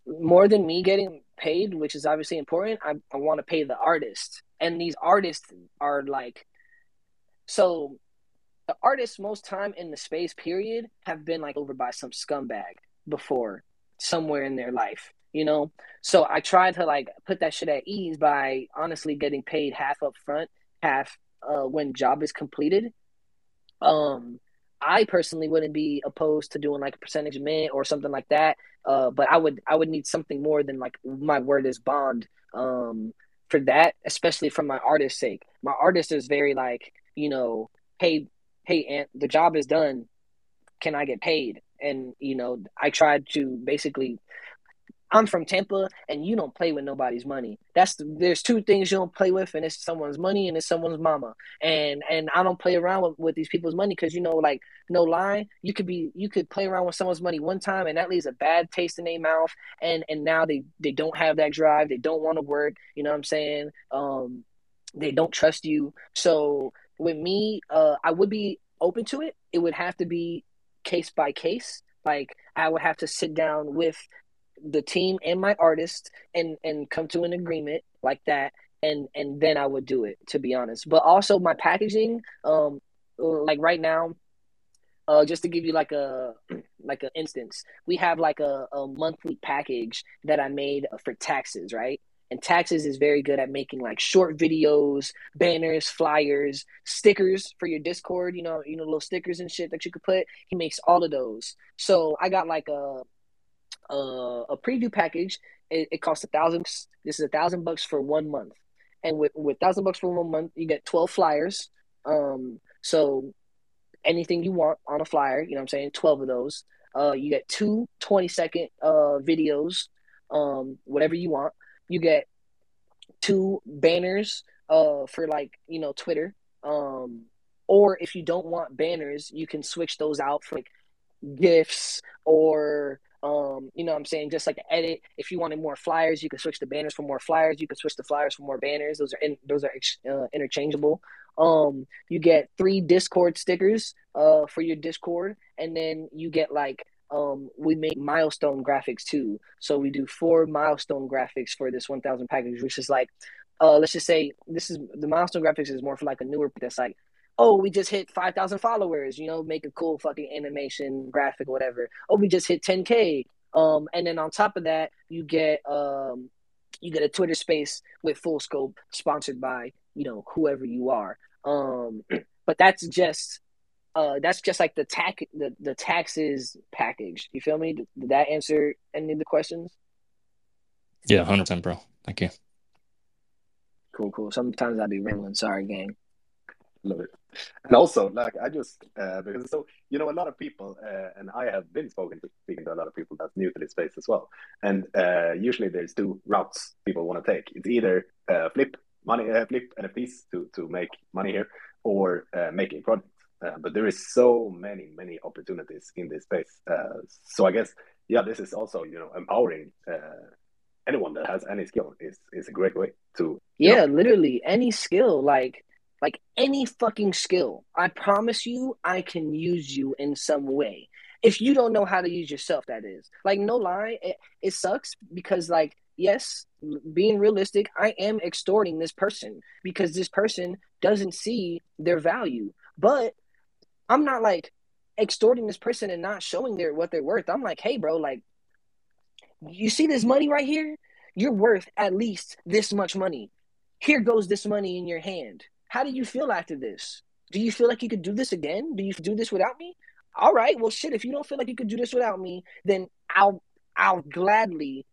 more than me getting paid, which is obviously important, I, I want to pay the artist. And these artists are like so the artists most time in the space period have been like over by some scumbag before somewhere in their life you know so i tried to like put that shit at ease by honestly getting paid half up front half uh, when job is completed um i personally wouldn't be opposed to doing like a percentage mint or something like that uh but i would i would need something more than like my word is bond um for that especially for my artist's sake. My artist is very like you know hey hey Ant, the job is done. Can i get paid? And you know i tried to basically I'm from Tampa, and you don't play with nobody's money. That's the, there's two things you don't play with, and it's someone's money and it's someone's mama. And and I don't play around with, with these people's money because you know, like no lie, you could be you could play around with someone's money one time, and that leaves a bad taste in their mouth. And and now they they don't have that drive, they don't want to work. You know what I'm saying? Um, they don't trust you. So with me, uh, I would be open to it. It would have to be case by case. Like I would have to sit down with the team and my artist and and come to an agreement like that and and then I would do it to be honest. But also my packaging um like right now uh just to give you like a [CLEARS THROAT] like an instance, we have like a, a monthly package that I made for taxes, right? And taxes is very good at making like short videos, banners, flyers, stickers for your Discord. You know, you know, little stickers and shit that you could put. He makes all of those. So I got like a a, a preview package. It, it costs a thousand. This is a thousand bucks for one month, and with with thousand bucks for one month, you get twelve flyers. Um, so anything you want on a flyer, you know what I'm saying? 12 of those. Uh, you get two 20 second uh, videos, um, whatever you want. You get two banners uh, for like, you know, Twitter. Um, or if you don't want banners, you can switch those out for like gifts or um, you know what I'm saying? Just like edit. If you wanted more flyers, you could switch the banners for more flyers. You could switch the flyers for more banners. Those are in, those are uh, interchangeable. Um, you get three Discord stickers uh for your Discord, and then you get like um we make milestone graphics too. So we do four milestone graphics for this 1000 package, which is like uh let's just say this is the milestone graphics is more for like a newer that's like oh, we just hit 5,000 followers, you know, make a cool fucking animation, graphic, whatever. Oh, we just hit 10K. Um, and then on top of that, you get um, you get a Twitter space with full scope sponsored by, you know, whoever you are. Um, [CLEARS THROAT] but that's just uh, that's just like the tax the, the taxes package. You feel me? Did, did that answer any of the questions? Yeah, hundred percent, bro. Thank you. Cool, cool. Sometimes I be rambling. Sorry, gang. Love it. And also, like I just uh, because so you know a lot of people, uh, and I have been spoken to, speaking to a lot of people that's new to this space as well. And uh, usually there's two routes people want to take. It's either uh, flip money, uh, flip NFTs to to make money here, or uh, making projects. but there is so many many opportunities in this space. so I guess yeah, this is also you know empowering anyone that has any skill is is a great way to yeah know. literally any skill like like any fucking skill. I promise you, I can use you in some way. If you don't know how to use yourself, that is. Like, no lie, it, it sucks because, like, yes, being realistic, I am extorting this person because this person doesn't see their value. But I'm not like extorting this person and not showing their what they're worth. I'm like, hey, bro, like, you see this money right here? You're worth at least this much money. Here goes this money in your hand. How do you feel after this? Do you feel like you could do this again? Do you do this without me? All right, well shit, if you don't feel like you could do this without me, then I'll I'll gladly,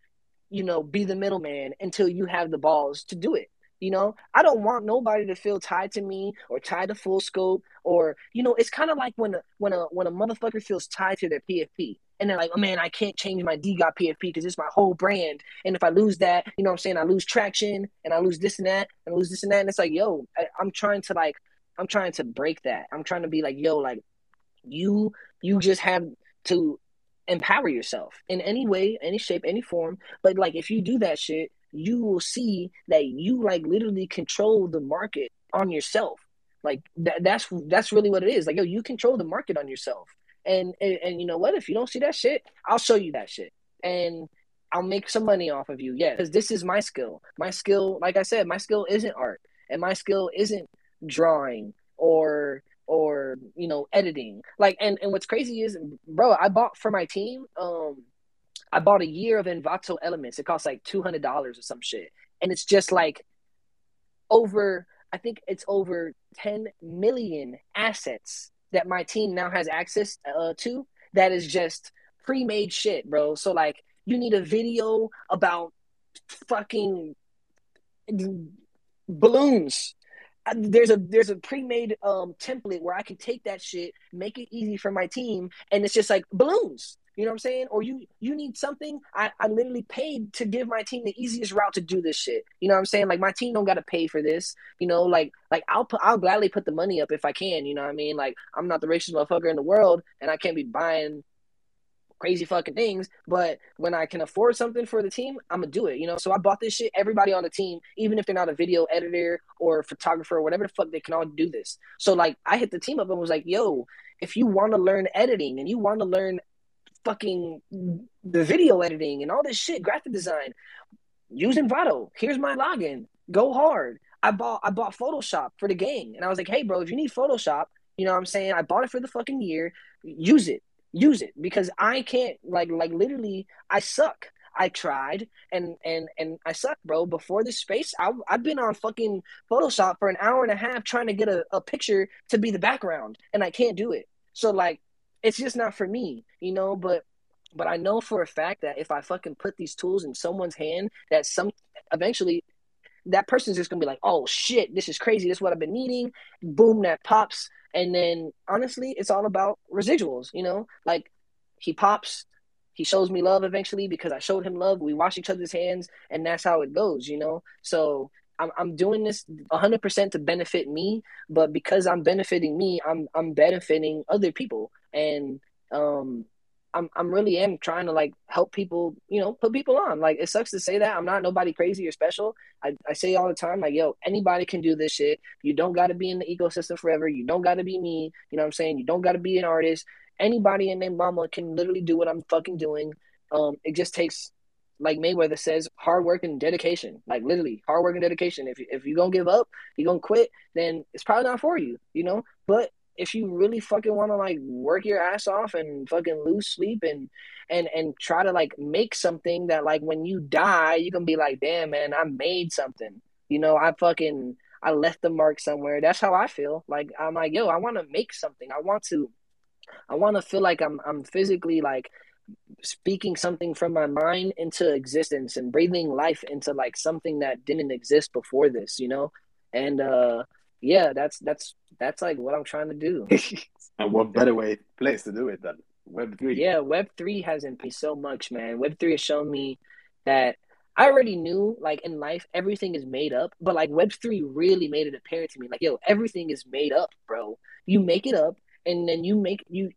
you know, be the middleman until you have the balls to do it. You know, I don't want nobody to feel tied to me or tied to full scope or you know, it's kind of like when a when a when a motherfucker feels tied to their PFP and they're like, oh man, I can't change my DeGod PFP because it's my whole brand. And if I lose that, you know what I'm saying? I lose traction and I lose this and that and I lose this and that. And it's like, yo, I, I'm trying to like, I'm trying to break that. I'm trying to be like, yo, like you, you just have to empower yourself in any way, any shape, any form. But like, if you do that shit, you will see that you like literally control the market on yourself. Like that, that's that's really what it is. Like yo, you control the market on yourself. And, and and you know what? If you don't see that shit, I'll show you that shit, and I'll make some money off of you. Yeah, because this is my skill. My skill, like I said, my skill isn't art, and my skill isn't drawing or or you know editing. Like, and and what's crazy is, bro, I bought for my team. Um, I bought a year of Envato Elements. It costs like two hundred dollars or some shit, and it's just like over. I think it's over ten million assets that my team now has access uh, to that is just pre-made shit, bro. So like you need a video about fucking balloons. Uh, there's a there's a pre-made um template where I can take that shit, make it easy for my team, and it's just like balloons. You know what I'm saying? Or you you need something. I, I literally paid to give my team the easiest route to do this shit. You know what I'm saying? Like my team don't gotta pay for this. You know, like like I'll put I'll gladly put the money up if I can. You know what I mean? Like I'm not the richest motherfucker in the world, and I can't be buying crazy fucking things. But when I can afford something for the team, I'm gonna do it. You know, so I bought this shit. Everybody on the team, even if they're not a video editor or photographer or whatever the fuck, they can all do this. So like, I hit the team up and was like, "Yo, if you want to learn editing and you want to learn fucking the video editing and all this shit, graphic design, use Envato. Here's my login. Go hard." I bought I bought Photoshop for the gang, and I was like, "Hey, bro, if you need Photoshop." You know what I'm saying? I bought it for the fucking year. Use it use it because I can't like like literally I suck. I tried and and and I suck, bro. Before this space, I I've been on fucking Photoshop for an hour and a half trying to get a, a picture to be the background, and I can't do it. So like, it's just not for me, you know. But but I know for a fact that if I fucking put these tools in someone's hand, that some eventually that person's just gonna be like, oh shit, this is crazy. This is what I've been needing. Boom, that pops. And then honestly, it's all about residuals, you know? Like he pops, he shows me love eventually because I showed him love. We wash each other's hands, and that's how it goes, you know? So I'm I'm doing this 100% to benefit me, but because I'm benefiting me, I'm I'm benefiting other people. And um I'm I'm really am trying to like help people, you know, put people on. Like it sucks to say that. I'm not nobody crazy or special. I, I say all the time, like, yo, anybody can do this shit. You don't gotta be in the ecosystem forever. You don't gotta be me. You know what I'm saying? You don't gotta be an artist. Anybody and their mama can literally do what I'm fucking doing. Um, it just takes like Mayweather says, hard work and dedication. Like literally, hard work and dedication. If if you gonna give up, you gonna quit, then it's probably not for you, you know. But if you really fucking want to like work your ass off and fucking lose sleep and and and try to like make something that like when you die you can be like damn man i made something. You know i fucking i left the mark somewhere. That's how i feel. Like i'm like yo i want to make something. I want to i want to feel like i'm i'm physically like speaking something from my mind into existence and breathing life into like something that didn't exist before this you know? And uh yeah that's that's that's like what I'm trying to do. [LAUGHS] and what better way place to do it than Web three? Yeah, Web three has improved so much, man. Web three has shown me that I already knew, like in life, everything is made up. But like Web three really made it apparent to me, like yo, everything is made up, bro. You make it up, and then you make you.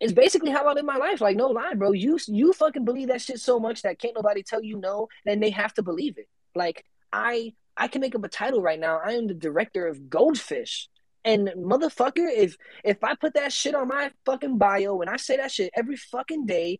It's basically how I live my life. Like no lie, bro. You you fucking believe that shit so much that can't nobody tell you no, then they have to believe it. Like I I can make up a title right now. I am the director of Goldfish. And motherfucker, if if I put that shit on my fucking bio and I say that shit every fucking day,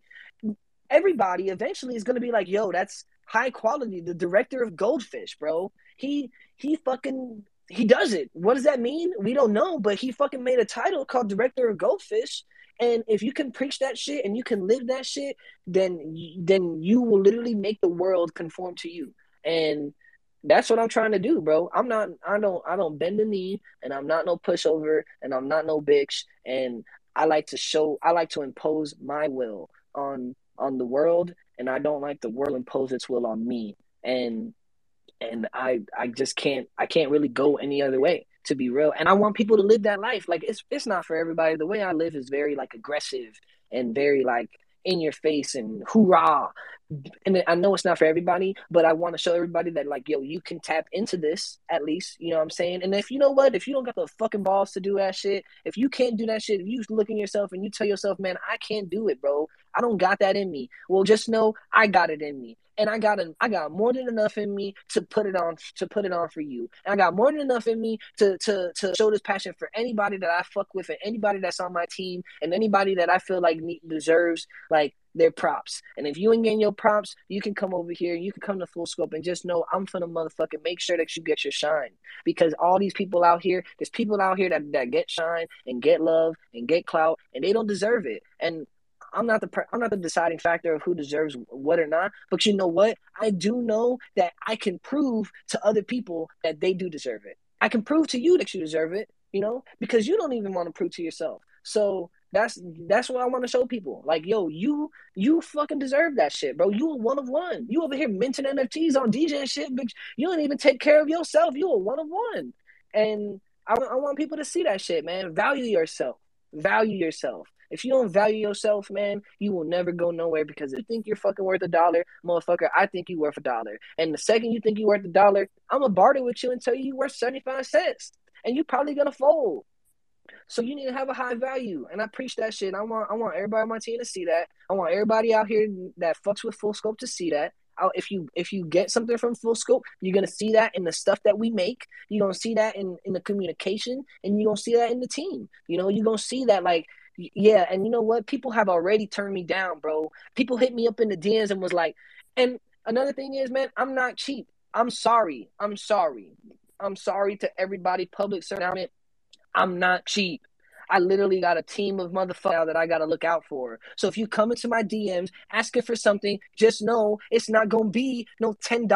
everybody eventually is gonna be like, yo, that's high quality, the director of Goldfish, bro. He he fucking he does it. What does that mean? We don't know, but he fucking made a title called Director of Goldfish. And if you can preach that shit and you can live that shit, then then you will literally make the world conform to you. And that's what I'm trying to do, bro. I'm not I don't I don't bend the knee and I'm not no pushover and I'm not no bitch and I like to show I like to impose my will on on the world and I don't like the world impose its will on me. And and I I just can't I can't really go any other way to be real. And I want people to live that life. Like it's it's not for everybody. The way I live is very like aggressive and very like in your face and hoorah. And I know it's not for everybody, but I want to show everybody that like, yo, you can tap into this at least. You know what I'm saying? And if you know what, if you don't got the fucking balls to do that shit, if you can't do that shit, if you look in yourself and you tell yourself, man, I can't do it, bro. I don't got that in me. Well, just know I got it in me and I got I got more than enough in me to put it on to put it on for you. And I got more than enough in me to to to show this passion for anybody that I fuck with and anybody that's on my team and anybody that I feel like deserves like their props. And if you ain't getting your props, you can come over here. You can come to full scope and just know I'm finna motherfucking make sure that you get your shine. Because all these people out here, there's people out here that, that get shine and get love and get clout and they don't deserve it. And I'm not the I'm not the deciding factor of who deserves what or not. But you know what? I do know that I can prove to other people that they do deserve it. I can prove to you that you deserve it. You know, because you don't even want to prove to yourself. So that's that's what I want to show people. Like, yo, you you fucking deserve that shit, bro. You a one of one. You over here minting NFTs on DJ shit, but you don't even take care of yourself. You a one of one. And I, I want people to see that shit, man. Value yourself. Value yourself If you don't value yourself, man, you will never go nowhere because if you think you're fucking worth a dollar, motherfucker, I think you worth a dollar. And the second you think you worth a dollar, I'm gonna barter with you and tell you you worth 75 cents. And you're probably gonna fold. So you need to have a high value, and I preach that shit. I want I want everybody on my team to see that. I want everybody out here that fucks with full scope to see that. If you if you get something from full scope, you're gonna see that in the stuff that we make. You're gonna see that in in the communication, and you're gonna see that in the team. You know, you're gonna see that like yeah. And you know what? People have already turned me down, bro. People hit me up in the DMs and was like, and another thing is, man, I'm not cheap. I'm sorry. I'm sorry. I'm sorry to everybody public surrounded. I'm not cheap. I literally got a team of motherfuckers that I got to look out for. So if you come into my DMs asking for something, just know it's not going to be no $10,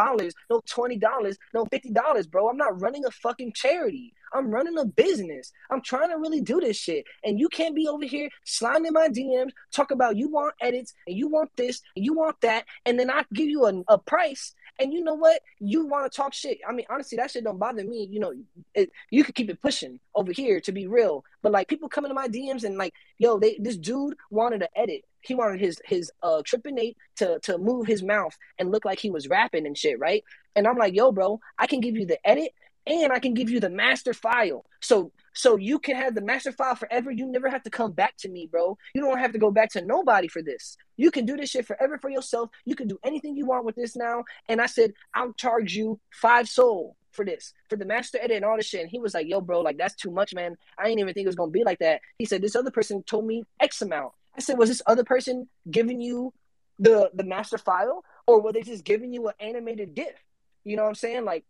no $20, no $50, bro. I'm not running a fucking charity. I'm running a business. I'm trying to really do this shit. And you can't be over here sliding in my DMs, talk about you want edits and you want this and you want that. And then I give you a, a price and you know what? You want to talk shit. I mean, honestly, that shit don't bother me. You know, it, you could keep it pushing over here to be real. But like people coming to my DMs and like, yo, they this dude wanted to edit. He wanted his his uh tripping eight to to move his mouth and look like he was rapping and shit, right? And I'm like, yo, bro, I can give you the edit and I can give you the master file. So so you can have the master file forever. You never have to come back to me, bro. You don't have to go back to nobody for this. You can do this shit forever for yourself. You can do anything you want with this now. And I said, I'll charge you five Sol for this, for the master edit and all this shit. And he was like, yo, bro, like that's too much, man. I didn't even think it was gonna be like that. He said, This other person told me X amount. I said, Was this other person giving you the the master file? Or were they just giving you an animated GIF? You know what I'm saying? Like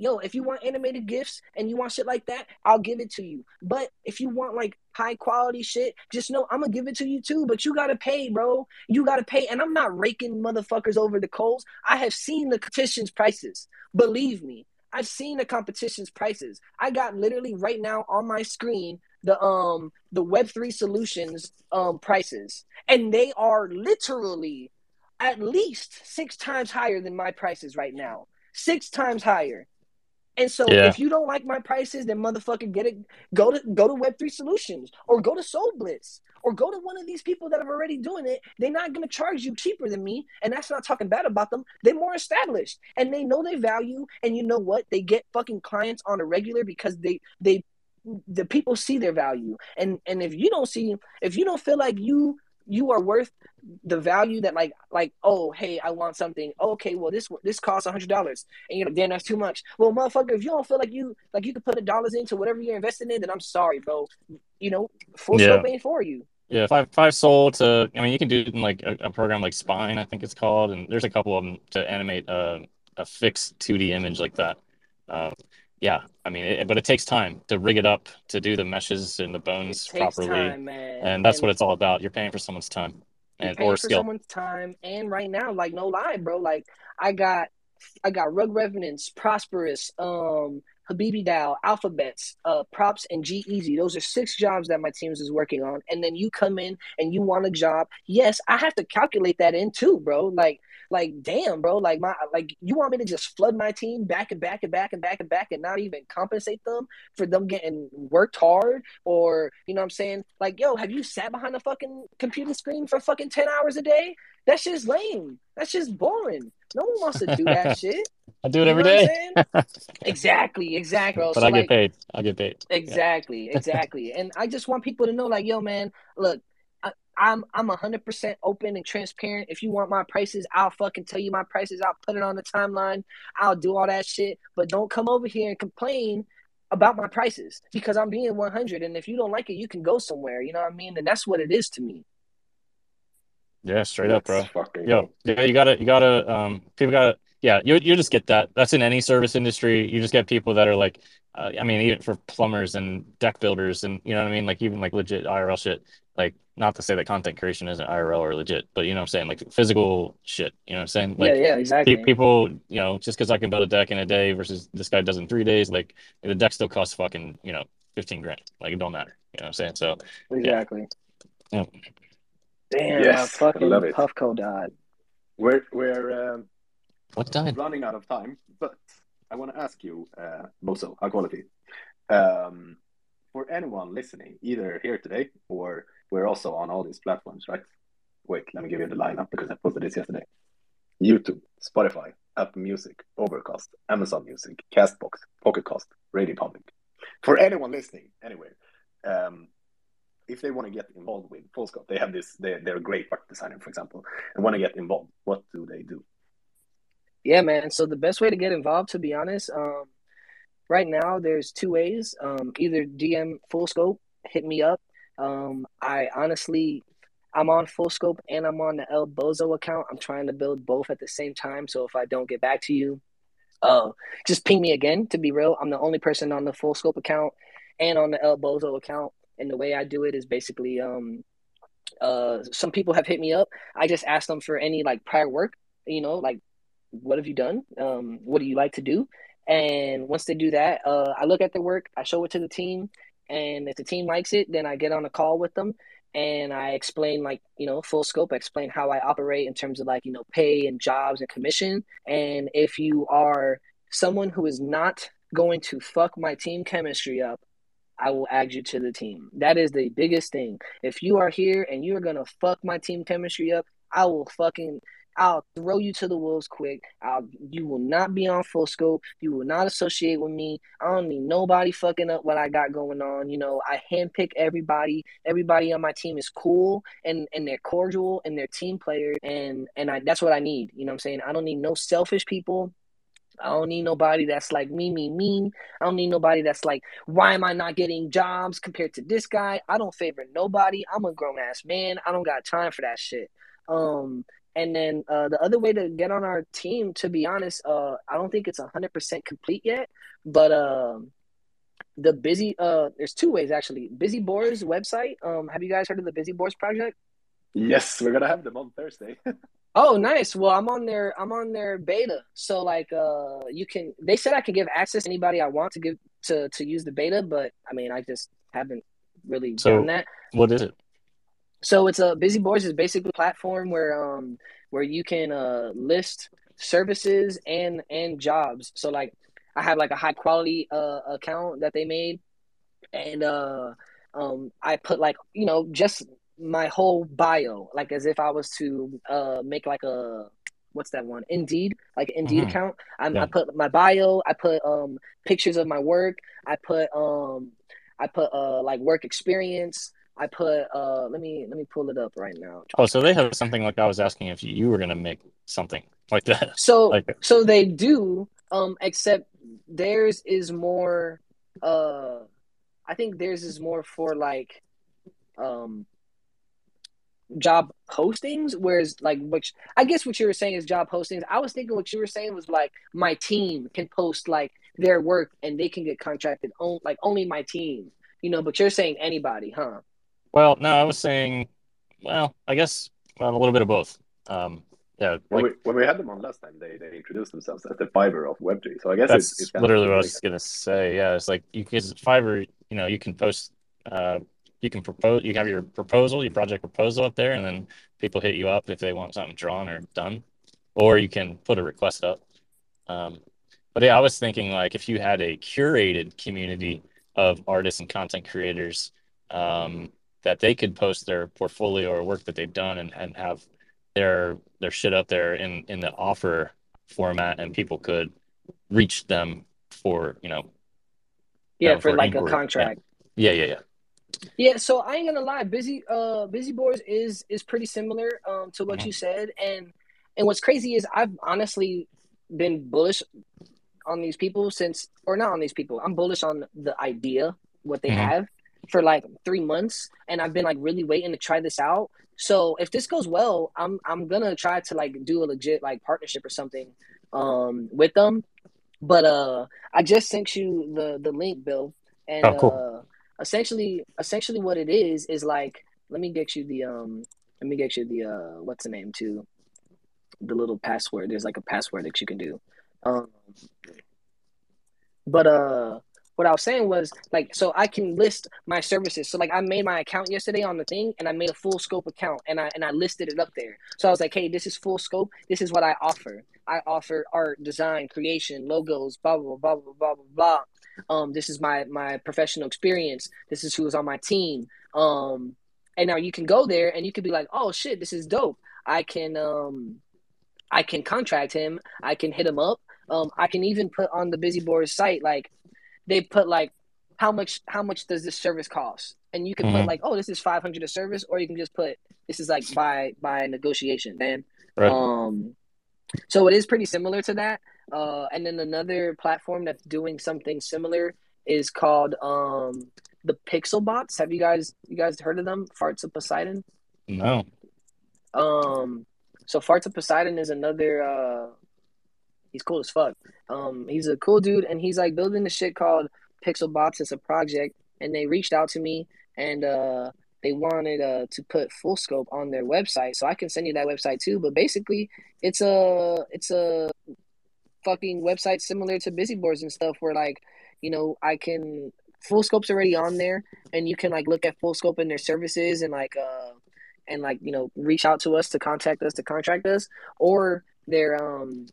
yo, if you want animated GIFs and you want shit like that, I'll give it to you. But if you want like high quality shit, just know I'm gonna give it to you too. But you gotta pay, bro. You gotta pay. And I'm not raking motherfuckers over the coals. I have seen the competition's prices. Believe me, I've seen the competition's prices. I got literally right now on my screen the um the Web3 solutions um prices. And they are literally at least six times higher than my prices right now. Six times higher. And so Yeah. if you don't like my prices, then motherfucker get it. Go to go to Web3 Solutions or go to Soul Blitz or go to one of these people that are already doing it. They're not gonna charge you cheaper than me. And that's not talking bad about them. They're more established and they know their value. And you know what? They get fucking clients on a regular because they they the people see their value. And and if you don't see if you don't feel like you you are worth the value that like like oh hey I want something okay well this this costs a hundred dollars and you're like damn that's too much well motherfucker if you don't feel like you like you could put the dollars into whatever you're investing in then I'm sorry bro you know full Yeah. scope ain't for you Yeah, five five Sol to. I mean, you can do it in like a, a program like Spine, I think it's called, and there's a couple of them to animate a a fixed 2D image like that. Um, yeah, I mean, it, but it takes time to rig it up, to do the meshes and the bones properly, time and that's and what it's all about. You're paying for someone's time and paying or for skill. someone's time and right now like no lie bro like I got I got Rug Revenants, Prosperous, um, Habibi DAO, Alphabets, uh, Props, and G Easy. Those are six jobs that my teams is working on. And then you come in and you want a job. Yes, I have to calculate that in too, bro. Like, like, damn, bro. Like my like you want me to just flood my team back and back and back and back and back and not even compensate them for them getting worked hard or you know what I'm saying? Like, yo, have you sat behind a fucking computer screen for fucking 10 hours a day? That shit's lame. That's just boring. No one wants to do that [LAUGHS] shit. I do it every know what I'm day? Exactly, exactly. but So I get like paid. I get paid. Yeah. exactly, exactly. And I just want people to know, like, yo, man, look, I, I'm I'm hundred percent open and transparent. If you want my prices, I'll fucking tell you my prices. I'll put it on the timeline. I'll do all that shit. But don't come over here and complain about my prices because I'm being 100. And if you don't like it, you can go somewhere. You know what I mean? And that's what it is to me. Yeah, straight up, bro. Yo, yeah, you gotta, you gotta, um, people gotta, yeah, you you just get that. That's in any service industry. You just get people that are like, uh, I mean, even for plumbers and deck builders, and you know what I mean, like even like legit IRL shit. Like, not to say that content creation isn't IRL or legit, but you know what I'm saying, like physical shit. You know what I'm saying? Yeah, Like, yeah, pe- exactly. people, you know, just because I can build a deck in a day versus this guy does in three days, like the deck still costs fucking, you know, 15 grand. Like, it don't matter. You know what I'm saying? So, yeah, Exactly. yeah. Damn, Yes, my I fucking love it. Puffco died. We're we're um, What died? running out of time, but I want to ask you, uh, Bozo, high quality. Um, for anyone listening, either here today or we're also on all these platforms, right? Wait, let me give you the lineup because I posted this yesterday. YouTube, Spotify, Apple Music, Overcast, Amazon Music, Castbox, Pocket Cast, Radio Public. For anyone listening, anyway, um, if they want to get involved with Fullscope, they have this. They, they're a great art designer, for example, and want to get involved. What do they do? Yeah, man. So the best way to get involved, to be honest, um, right now there's two ways. Um, either DM Full Scope, hit me up. Um, I honestly, I'm on Full Scope and I'm on the El Bozo account. I'm trying to build both at the same time. So if I don't get back to you, uh, just ping me again. To be real, I'm the only person on the Full Scope account and on the El Bozo account. And the way I do it is basically, um, uh, some people have hit me up. I just ask them for any like prior work, you know, like what have you done? Um, what do you like to do? And once they do that, uh, I look at their work, I show it to the team, and if the team likes it, then I get on a call with them and I explain like you know full scope. I explain how I operate in terms of like you know pay and jobs and commission. And if you are someone who is not going to fuck my team chemistry up, I will add you to the team. That is the biggest thing. If you are here and you are gonna fuck my team chemistry up, I will fucking I'll throw you to the wolves quick. I'll you will not be on full scope. You will not associate with me. I don't need nobody fucking up what I got going on. You know, I handpick everybody. Everybody on my team is cool and and they're cordial and they're team players and and I that's what I need. You know what I'm saying? I don't need no selfish people. I don't need nobody that's like me, me, me. I don't need nobody that's like, why am I not getting jobs compared to this guy? I don't favor nobody. I'm a grown ass man. I don't got time for that shit. Um, and then uh, the other way to get on our team, to be honest, uh, I don't think it's hundred percent complete yet. But um, the busy uh, there's two ways actually. Busy Boars website. Um, have you guys heard of the Busy Boars project? Yes, we're gonna have them on Thursday. [LAUGHS] Oh, nice. Well, I'm on their I'm on their beta. So like uh you can they said I could give access to anybody I want to give to to use the beta, but I mean, I just haven't really So- done that. What is it? So it's a Busy Boars is basically a platform where um where you can uh list services and and jobs. So like I have like a high quality uh account that they made and uh um I put like you know just my whole bio like as if I was to uh make like a what's that one Indeed like Indeed Mhm. account I, I Yeah. put my bio I put um pictures of my work I put um I put uh like work experience I put uh let me let me pull it up right now Oh, so they have something like I was asking if you were gonna make something like that. [LAUGHS] So Like so they do, um, except theirs is more uh I think theirs is more for like um job postings, whereas like which I guess what you were saying is job postings. I was thinking what you were saying was like my team can post like their work and they can get contracted on like only my team. You know, but you're saying anybody, huh? Well, no, I was saying, well, I guess well, a little bit of both. Um, yeah, When we when we had them on last time, they they introduced themselves as the Fiverr of Web3. So I guess that's it's, it's literally what I like was gonna say. Yeah, it's like you can Fiverr, you know, you can post, uh, you can propose, you have your proposal, your project proposal up there, and then people hit you up if they want something drawn or done, or you can put a request up. Um, but yeah, I was thinking like if you had a curated community of artists and content creators, um, that they could post their portfolio or work that they've done and, and have their their shit up there in in the offer format, and people could reach them for you know Yeah, for like a inquiry. Yeah. contract. Yeah, yeah, yeah. Yeah, so I ain't gonna lie, busy uh Busy Boars is is pretty similar um to what Mhm. you said and and what's crazy is I've honestly been bullish on these people since or not on these people. I'm bullish on the idea what they Mhm. have for like 3 months and I've been like really waiting to try this out. So if this goes well, I'm I'm going to try to like do a legit like partnership or something um with them. But uh I just sent you the the link, Bill. And Oh, cool. uh essentially essentially what it is is like let me get you the um let me get you the uh what's the name too the little password there's like a password that you can do um but uh what I was saying was like, so I can list my services. So like, I made my account yesterday on the thing, and I made a full scope account, and I and I listed it up there. So I was like, hey, this is full scope. This is what I offer. I offer art, design, creation, logos, blah blah blah blah blah blah blah. Um, this is my my professional experience. This is who's on my team. Um, and now you can go there and you can be like, oh shit, this is dope. I can um, I can contract him. I can hit him up. Um, I can even put on the Busy Boys site like they put like how much how much does this service cost, and you can Mhm. put like oh this is five hundred a service, or you can just put this is like by by negotiation, man. Right. Um, so it is pretty similar to that. Uh, and then another platform that's doing something similar is called um the Pixel Bots. Have you guys you guys heard of them? Farts of Poseidon. No. Um, so Farts of Poseidon is another. Uh, he's cool as fuck. Um, he's a cool dude, and he's like building the shit called Pixel Bots as a project. And they reached out to me, and uh, they wanted uh to put Full Scope on their website, so I can send you that website too. But basically, it's a it's a fucking websites similar to Busy Boars and stuff, where like you know I can Full Scope's already on there, and you can like look at Full Scope and their services and like uh and like you know reach out to us to contact us to contract us or they're um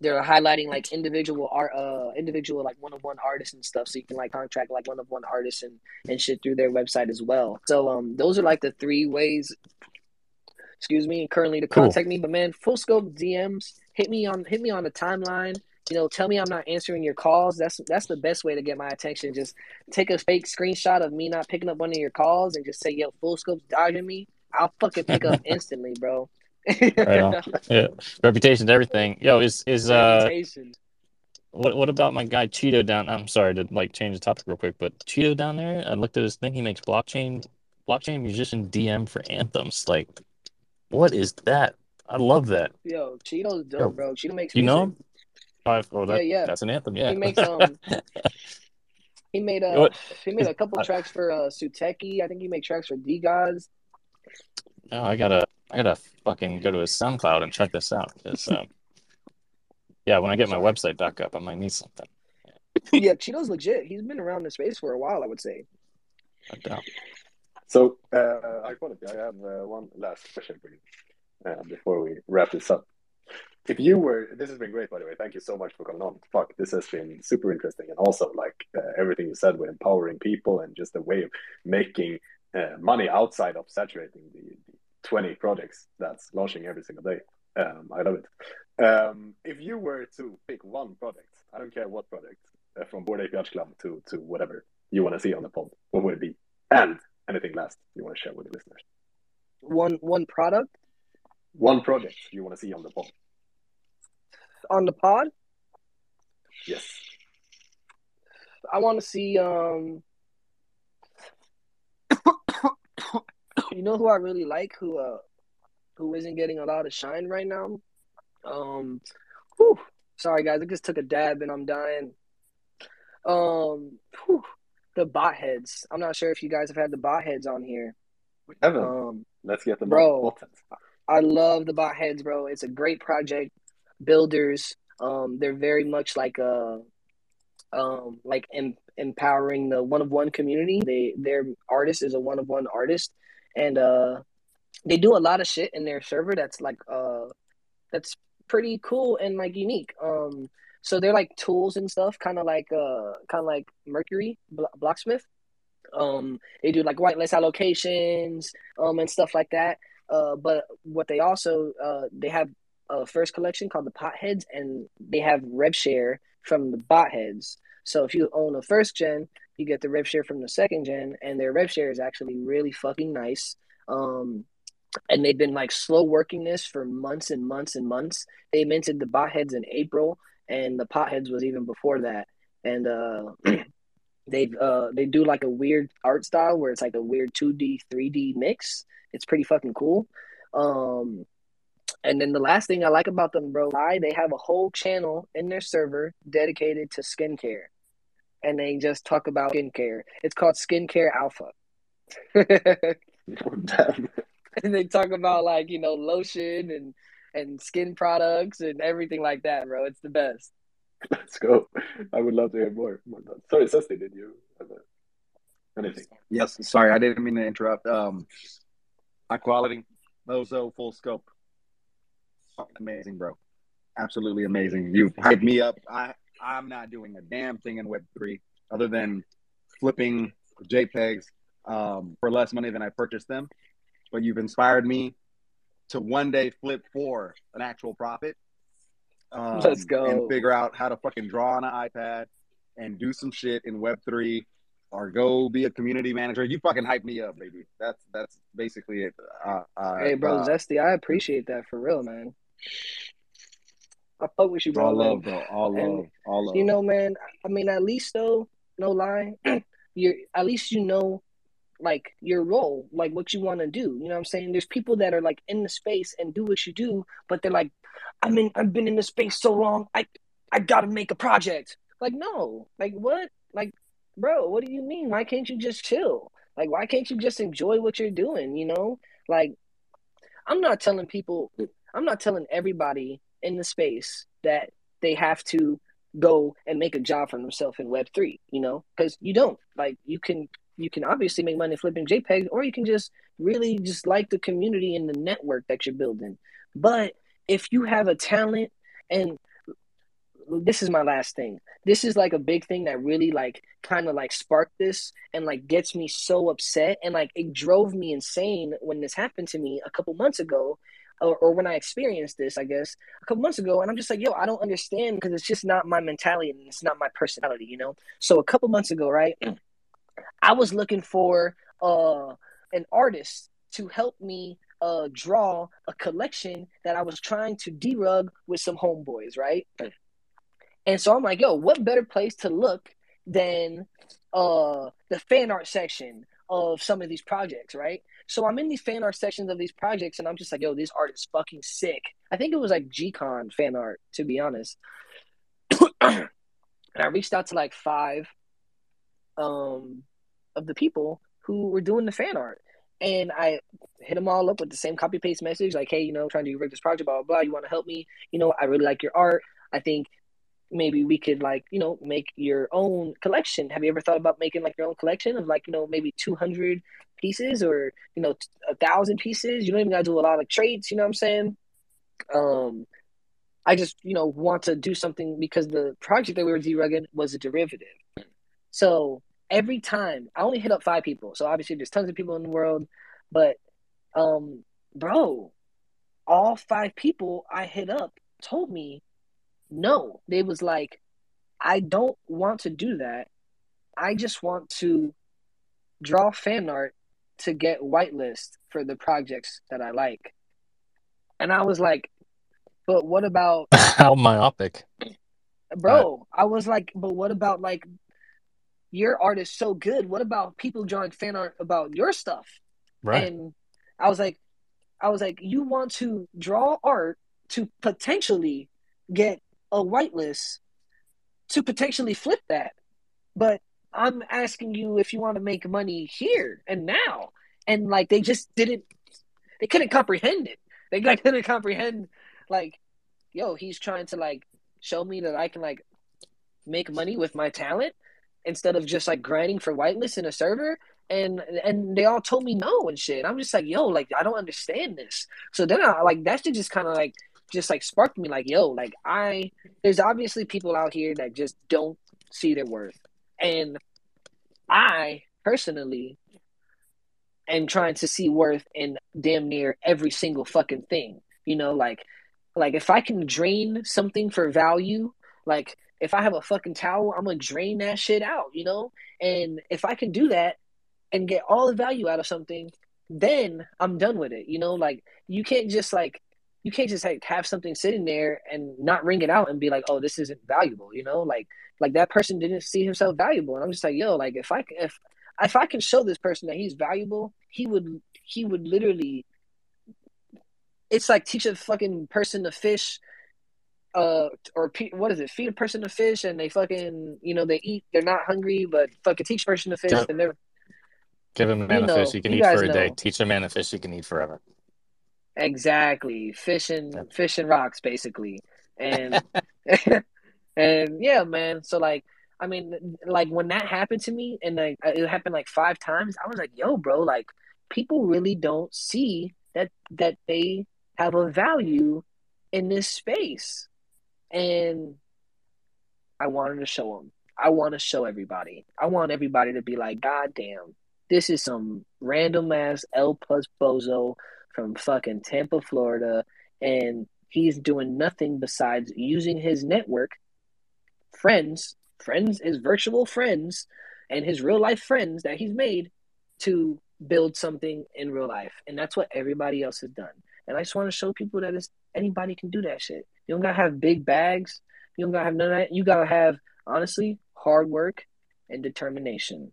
they're highlighting like individual art uh individual like one-of-one artists and stuff so you can like contract like one-of-one artists and and shit through their website as well so um those are like the three ways excuse me currently to Cool. contact me but man full scope dms hit me on hit me on the timeline you know tell me i'm not answering your calls that's that's the best way to get my attention just take a fake screenshot of me not picking up one of your calls and just say yo full scope's dodging me i'll fucking pick up [LAUGHS] instantly bro Right. Yeah. Reputation's everything. Yo, is is uh Reputation. what what about my guy Cheeto down? I'm sorry to like change the topic real quick, but Cheeto down there, I looked at his thing. He makes blockchain blockchain musician DM for anthems. Like, what is that? I love that. Yo, Cheeto's dope, Yo, bro. Cheeto makes You know music. him? Oh, oh, that, Yeah, yeah. That's an anthem. Yeah. He makes um [LAUGHS] he made a What- he made a couple I- tracks for uh Suteki. I think he made tracks for DeGods. No, I gotta, I gotta fucking go to his SoundCloud and check this out. 'cause, um, yeah, when I get my website back up, I might need something. [LAUGHS] yeah, Cheeto's legit. He's been around the space for a while, I would say. No doubt. So, uh, high quality, I have uh, one last question for you uh, before we wrap this up. If you were, this has been great, by the way. Thank you so much for coming on. Fuck, this has been super interesting, and also like uh, everything you said with empowering people and just a way of making uh, money outside of saturating the, the twenty projects that's launching every single day. Um, I love it. Um, if you were to pick one project, I don't care what project, uh, from Board Yacht Club to to whatever you want to see on the pod, what would it be? And anything last you want to share with the listeners? One one product One project you want to see on the pod? on the pod. Yes. I want to see um [COUGHS] you know who I really like who uh who isn't getting a lot of shine right now? Um whew, sorry guys, I just took a dab and I'm dying. Um whew, the bot heads. I'm not sure if you guys have had the bot heads on here. We haven't. Um Let's get them bro. I love the bot heads, bro. It's a great project. Builders, um, they're very much like uh um like em- empowering the one of one community. They their artist is a one of one artist, and uh they do a lot of shit in their server that's like uh that's pretty cool and like unique. Um, so they're like tools and stuff, kind of like uh kind of like Mercury Blocksmith. Um, they do like whitelist allocations, um, and stuff like that. Uh, but what they also uh they have a first collection called the Potheads, and they have rev share from the bot heads. So if you own a first gen, you get the rev share from the second gen, and their rev share is actually really fucking nice. Um, and they've been like slow working this for months and months and months. They minted the bot heads in April, and the potheads was even before that. And uh, [CLEARS THROAT] they uh they do like a weird art style where it's like a weird two D three D mix. It's pretty fucking cool. Um, and then the last thing I like about them, bro, I they have a whole channel in their server dedicated to skincare, and they just talk about skincare. It's called Skincare Alpha. [LAUGHS] and they talk about like you know lotion and and skin products and everything like that, bro. It's the best. [LAUGHS] Let's go. I would love to hear more. Sorry, Zesty, did you have anything? Yes, sorry, I didn't mean to interrupt. Um, high quality, Bozo, full scope, amazing, bro. Absolutely amazing. You've hyped me up. I I'm not doing a damn thing in Web three other than flipping JPEGs um, for less money than I purchased them. But you've inspired me to one day flip for an actual profit. Um, Let's go. and figure out how to fucking draw on an iPad and do some shit in Web three, or go be a community manager. You fucking hype me up, baby. That's that's basically it. Uh, uh, Hey, bro, uh, Zesty, I appreciate that for real, man. I fuck with you, bro. all love, bro. All And, all love. You know, man. I mean, at least though, no lie, [CLEARS THROAT] you're at least you know, like your role, like what you want to do. You know what I'm saying? There's people that are like in the space and do what you do, but they're like, I mean, I've been in the space so long, I I gotta make a project. Like, no, like what? Like, bro, what do you mean? Why can't you just chill? Like, why can't you just enjoy what you're doing? You know, like I'm not telling people, I'm not telling everybody in the space that they have to go and make a job for themselves in Web3, you know, because you don't. Like, you can, you can obviously make money flipping JPEGs, or you can just really just like the community and the network that you're building. But if you have a talent, and this is my last thing, this is like a big thing that really like kind of like sparked this and like gets me so upset and like it drove me insane when this happened to me a couple months ago or, or when I experienced this, I guess, a couple months ago, and I'm just like, yo, I don't understand because it's just not my mentality and it's not my personality, you know. So a couple months ago, right, I was looking for uh an artist to help me uh draw a collection that I was trying to derug with some homeboys, right? And so I'm like, yo, what better place to look than uh the fan art section of some of these projects, right? So I'm in these fan art sections of these projects, and I'm just like, yo, this art is fucking sick. I think it was like G-Con fan art, to be honest. [CLEARS THROAT] and I reached out to like five um of the people who were doing the fan art. And I hit them all up with the same copy paste message, like, hey, you know, trying to do this project, blah, blah, blah. You want to help me? You know, I really like your art. I think maybe we could like you know make your own collection have you ever thought about making like your own collection of like you know maybe 200 pieces or you know a thousand pieces you don't even gotta do a lot of trades you know what i'm saying um i just you know want to do something because the project that we were derugging was a derivative so every time i only hit up five people so obviously there's tons of people in the world but um bro all five people i hit up told me no, they was like, I don't want to do that. I just want to draw fan art to get whitelist for the projects that I like. And I was like, but what about [LAUGHS] How myopic. bro? I was like, but what about like your art is so good. What about people drawing fan art about your stuff? Right. And I was like, I was like, you want to draw art to potentially get a whitelist to potentially flip that. But I'm asking you if you want to make money here and now. And like they just didn't they couldn't comprehend it. They like [LAUGHS] couldn't comprehend like, yo, he's trying to like show me that I can like make money with my talent instead of just like grinding for whitelist in a server. And and they all told me no and shit. I'm just like, yo, like I don't understand this. So then I like that shit just kind of like just like sparked me like yo like i there's obviously people out here that just don't see their worth and i personally am trying to see worth in damn near every single fucking thing you know like like if i can drain something for value like if i have a fucking towel i'm gonna drain that shit out you know? And if i can do that and get all the value out of something then i'm done with it you know? Like you can't just like you can't just like have something sitting there and not ring it out and be like, oh, this isn't valuable, you know, like like that person didn't see himself valuable, and I'm just like, yo, like if I if if I can show this person that he's valuable, he would he would literally. It's like teach a fucking person to fish, uh, or pe- what is it? Feed a person to fish, and they fucking you know they eat. They're not hungry, but fucking teach a person to fish, and they're Give him a man You a fish he can you eat for a day. Teach a man a fish he can eat forever. Exactly. Fishing fishing rocks basically. And [LAUGHS] [LAUGHS] And yeah, man. So like, I mean, like when that happened to me, and like it happened like five times, I was like, yo, bro, like people really don't see that that they have a value in this space, and I wanted to show them. I want to show everybody. I want everybody to be like, God damn, this is some random ass L Plus Bozo from fucking Tampa, Florida, and he's doing nothing besides using his network, friends, friends, his virtual friends, and his real life friends that he's made to build something in real life. And that's what everybody else has done. And I just want to show people that anybody can do that shit. You don't gotta have big bags. You don't gotta have none of that. You gotta have, honestly, hard work and determination.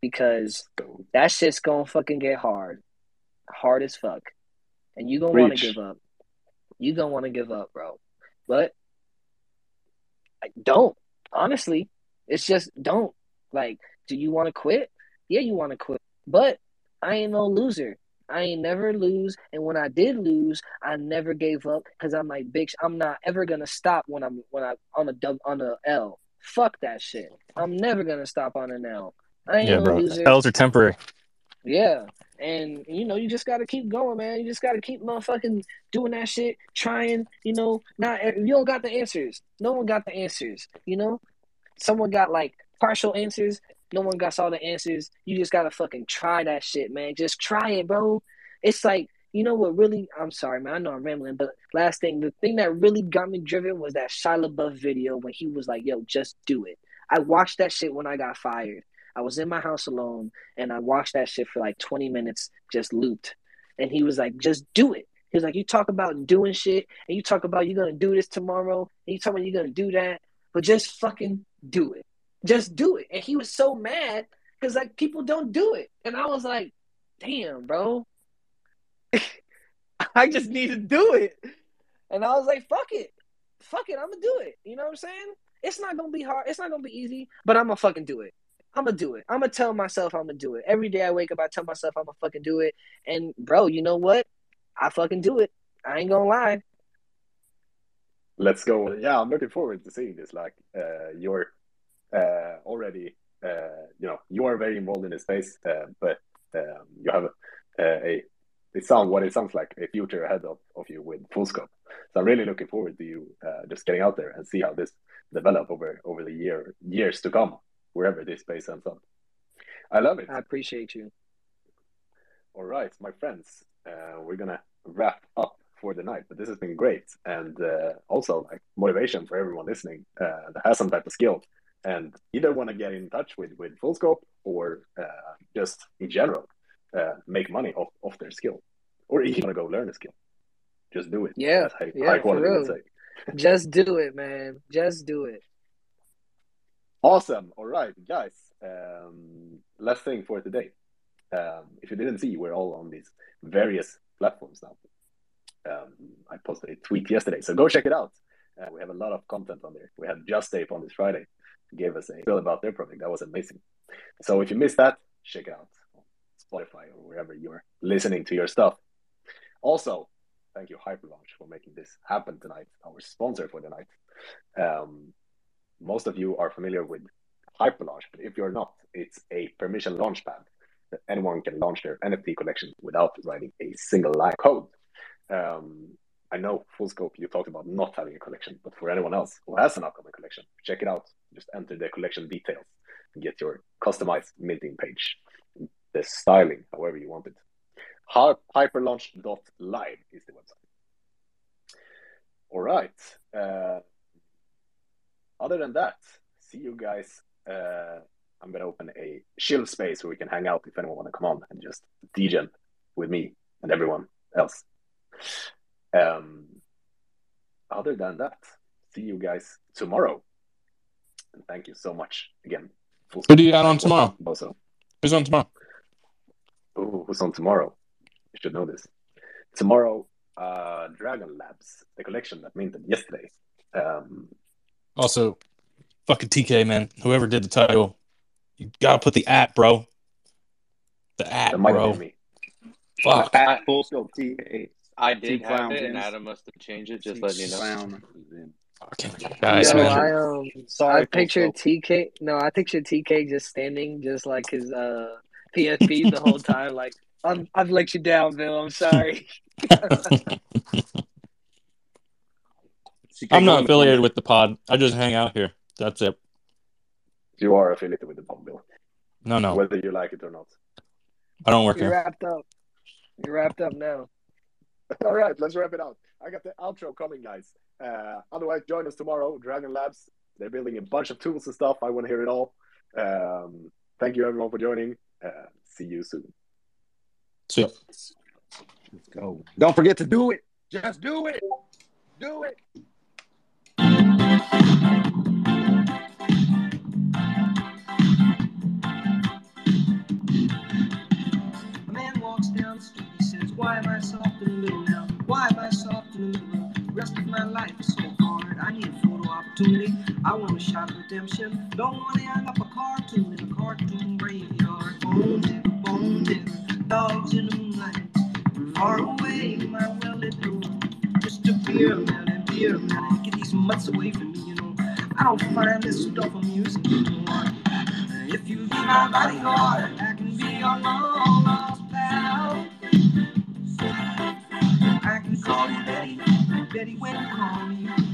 Because that shit's gonna fucking get hard. Hard as fuck. And you gonna wanna give up. You gonna wanna give up, bro. But like, don't. Honestly, it's just don't. Like, do you want to quit? Yeah, you want to quit. But I ain't no loser. I ain't never lose, and when I did lose, I never gave up because I'm like, bitch, I'm not ever gonna stop when I'm when I on a dub on a L. Fuck that shit. I'm never gonna stop on an L. I ain't Yeah, no bro. loser. L's are temporary. Yeah. And you know, you just gotta keep going, man. You just gotta keep motherfucking doing that shit, trying, you know, not you don't got the answers. No one got the answers, you know? Someone got like partial answers, no one got all the answers. You just gotta fucking try that shit, man. Just try it, bro. It's like you know what really I'm sorry, man, I know I'm rambling, but last thing, the thing that really got me driven was that Shia LaBeouf video when he was like, yo, just do it. I watched that shit when I got fired. I was in my house alone and I watched that shit for like 20 minutes, just looped. And he was like, just do it. He was like, you talk about doing shit and you talk about you're gonna do this tomorrow and you talk about you're gonna do that, but just fucking do it. Just do it. And he was so mad because like people don't do it. And I was like, damn, bro. [LAUGHS] I just need to do it. And I was like, fuck it. Fuck it, I'm gonna do it. You know what I'm saying? It's not gonna be hard, it's not gonna be easy, but I'm gonna fucking do it. I'm gonna do it. I'm gonna tell myself I'm gonna do it. Every day I wake up, I tell myself I'm gonna fucking do it. And bro, you know what? I fucking do it. I ain't gonna lie. Let's go. Yeah, I'm looking forward to seeing this. Like, uh, you're uh, already, uh, you know, you are very involved in the space, uh, but um, you have a, a, it sounds what it sounds like a future ahead of, of you with full scope. So I'm really looking forward to you uh, just getting out there and see how this develop over over the year years to come, wherever this space ends up. I love it. I appreciate you. All right, my friends, uh, we're gonna wrap up for the night. But this has been great, and uh, also like motivation for everyone listening uh, that has some type of skill and either want to get in touch with with Full Scope or uh, just in general uh, make money off, off their skill, or even want to go learn a skill. Just do it. Yeah, high, yeah, high quality would real. [LAUGHS] Just do it, man. Just do it. Awesome. All right, guys. Um, last thing for today. Um, if you didn't see, we're all on these various platforms now. Um, I posted a tweet yesterday, so go check it out. Uh, we have a lot of content on there. We had Just Tape on this Friday, gave us a feel about their project. That was amazing. So if you missed that, check it out on Spotify or wherever you're listening to your stuff. Also, thank you Hyperlaunch for making this happen tonight. Our sponsor for the night. Um, most of you are familiar with Hyperlaunch, but if you're not, it's a permission launchpad that anyone can launch their NFT collection without writing a single line of code. Um, I know Full Scope, you talked about not having a collection, but for anyone else who has an upcoming collection, check it out. Just enter the collection details and get your customized minting page, the styling, however you want it. Hy- Hyperlaunch.live is the website. All right. Uh, other than that, see you guys. Uh, I'm gonna open a chill space where we can hang out if anyone want to come on and just degen with me and everyone else. Um, other than that, see you guys tomorrow. And thank you so much again. Full Who do you got on tomorrow? [LAUGHS] Also, Who's on tomorrow? Ooh, who's on tomorrow? You should know this. Tomorrow, uh, Dragon Labs, the collection that minted yesterday. Um, Also, fucking TK, man. Whoever did the title, you gotta put the at, bro. The at, that might have bro. me. Fuck. At full scope T. I T did have clowns it, and. Adam must have changed it. Just T letting you know. clown is. Guys, Yo. I um, Sorry, I pictured TK. No, I pictured TK just standing, just like his uh PSP the whole time. Like, I'm, I've let you down, Bill. I'm sorry. I'm not affiliated with the pod. I just hang out here. That's it. You are affiliated with the pod, bill, No, no, whether you like it or not. I don't work here. You're here. wrapped up. You're wrapped up now. [LAUGHS] All right, let's wrap it out. I got the outro coming, guys. Uh, otherwise, join us tomorrow. Dragon Labs. They're building a bunch of tools and stuff. I want to hear it all. Um, thank you, everyone, for joining. Uh, see you soon. See. Let's go. Don't forget to do it. Just do it. Do it. A man walks down the street, he says, Why am I soft in the middle now? Why am I soft in the middle? Rest of my life is so hard. I need a photo opportunity. I want a shot of redemption. Don't want to hang up a cartoon in a cartoon graveyard. Bone digger, bone digger, dogs in the moonlight. Far away, my well-lit room. Just a beer man, beer man. Get these mutts away from me, you know. I don't find this stuff amusing anymore. If you be my bodyguard, I can be your lawn. Betty, Betty, Daddy, Daddy went home.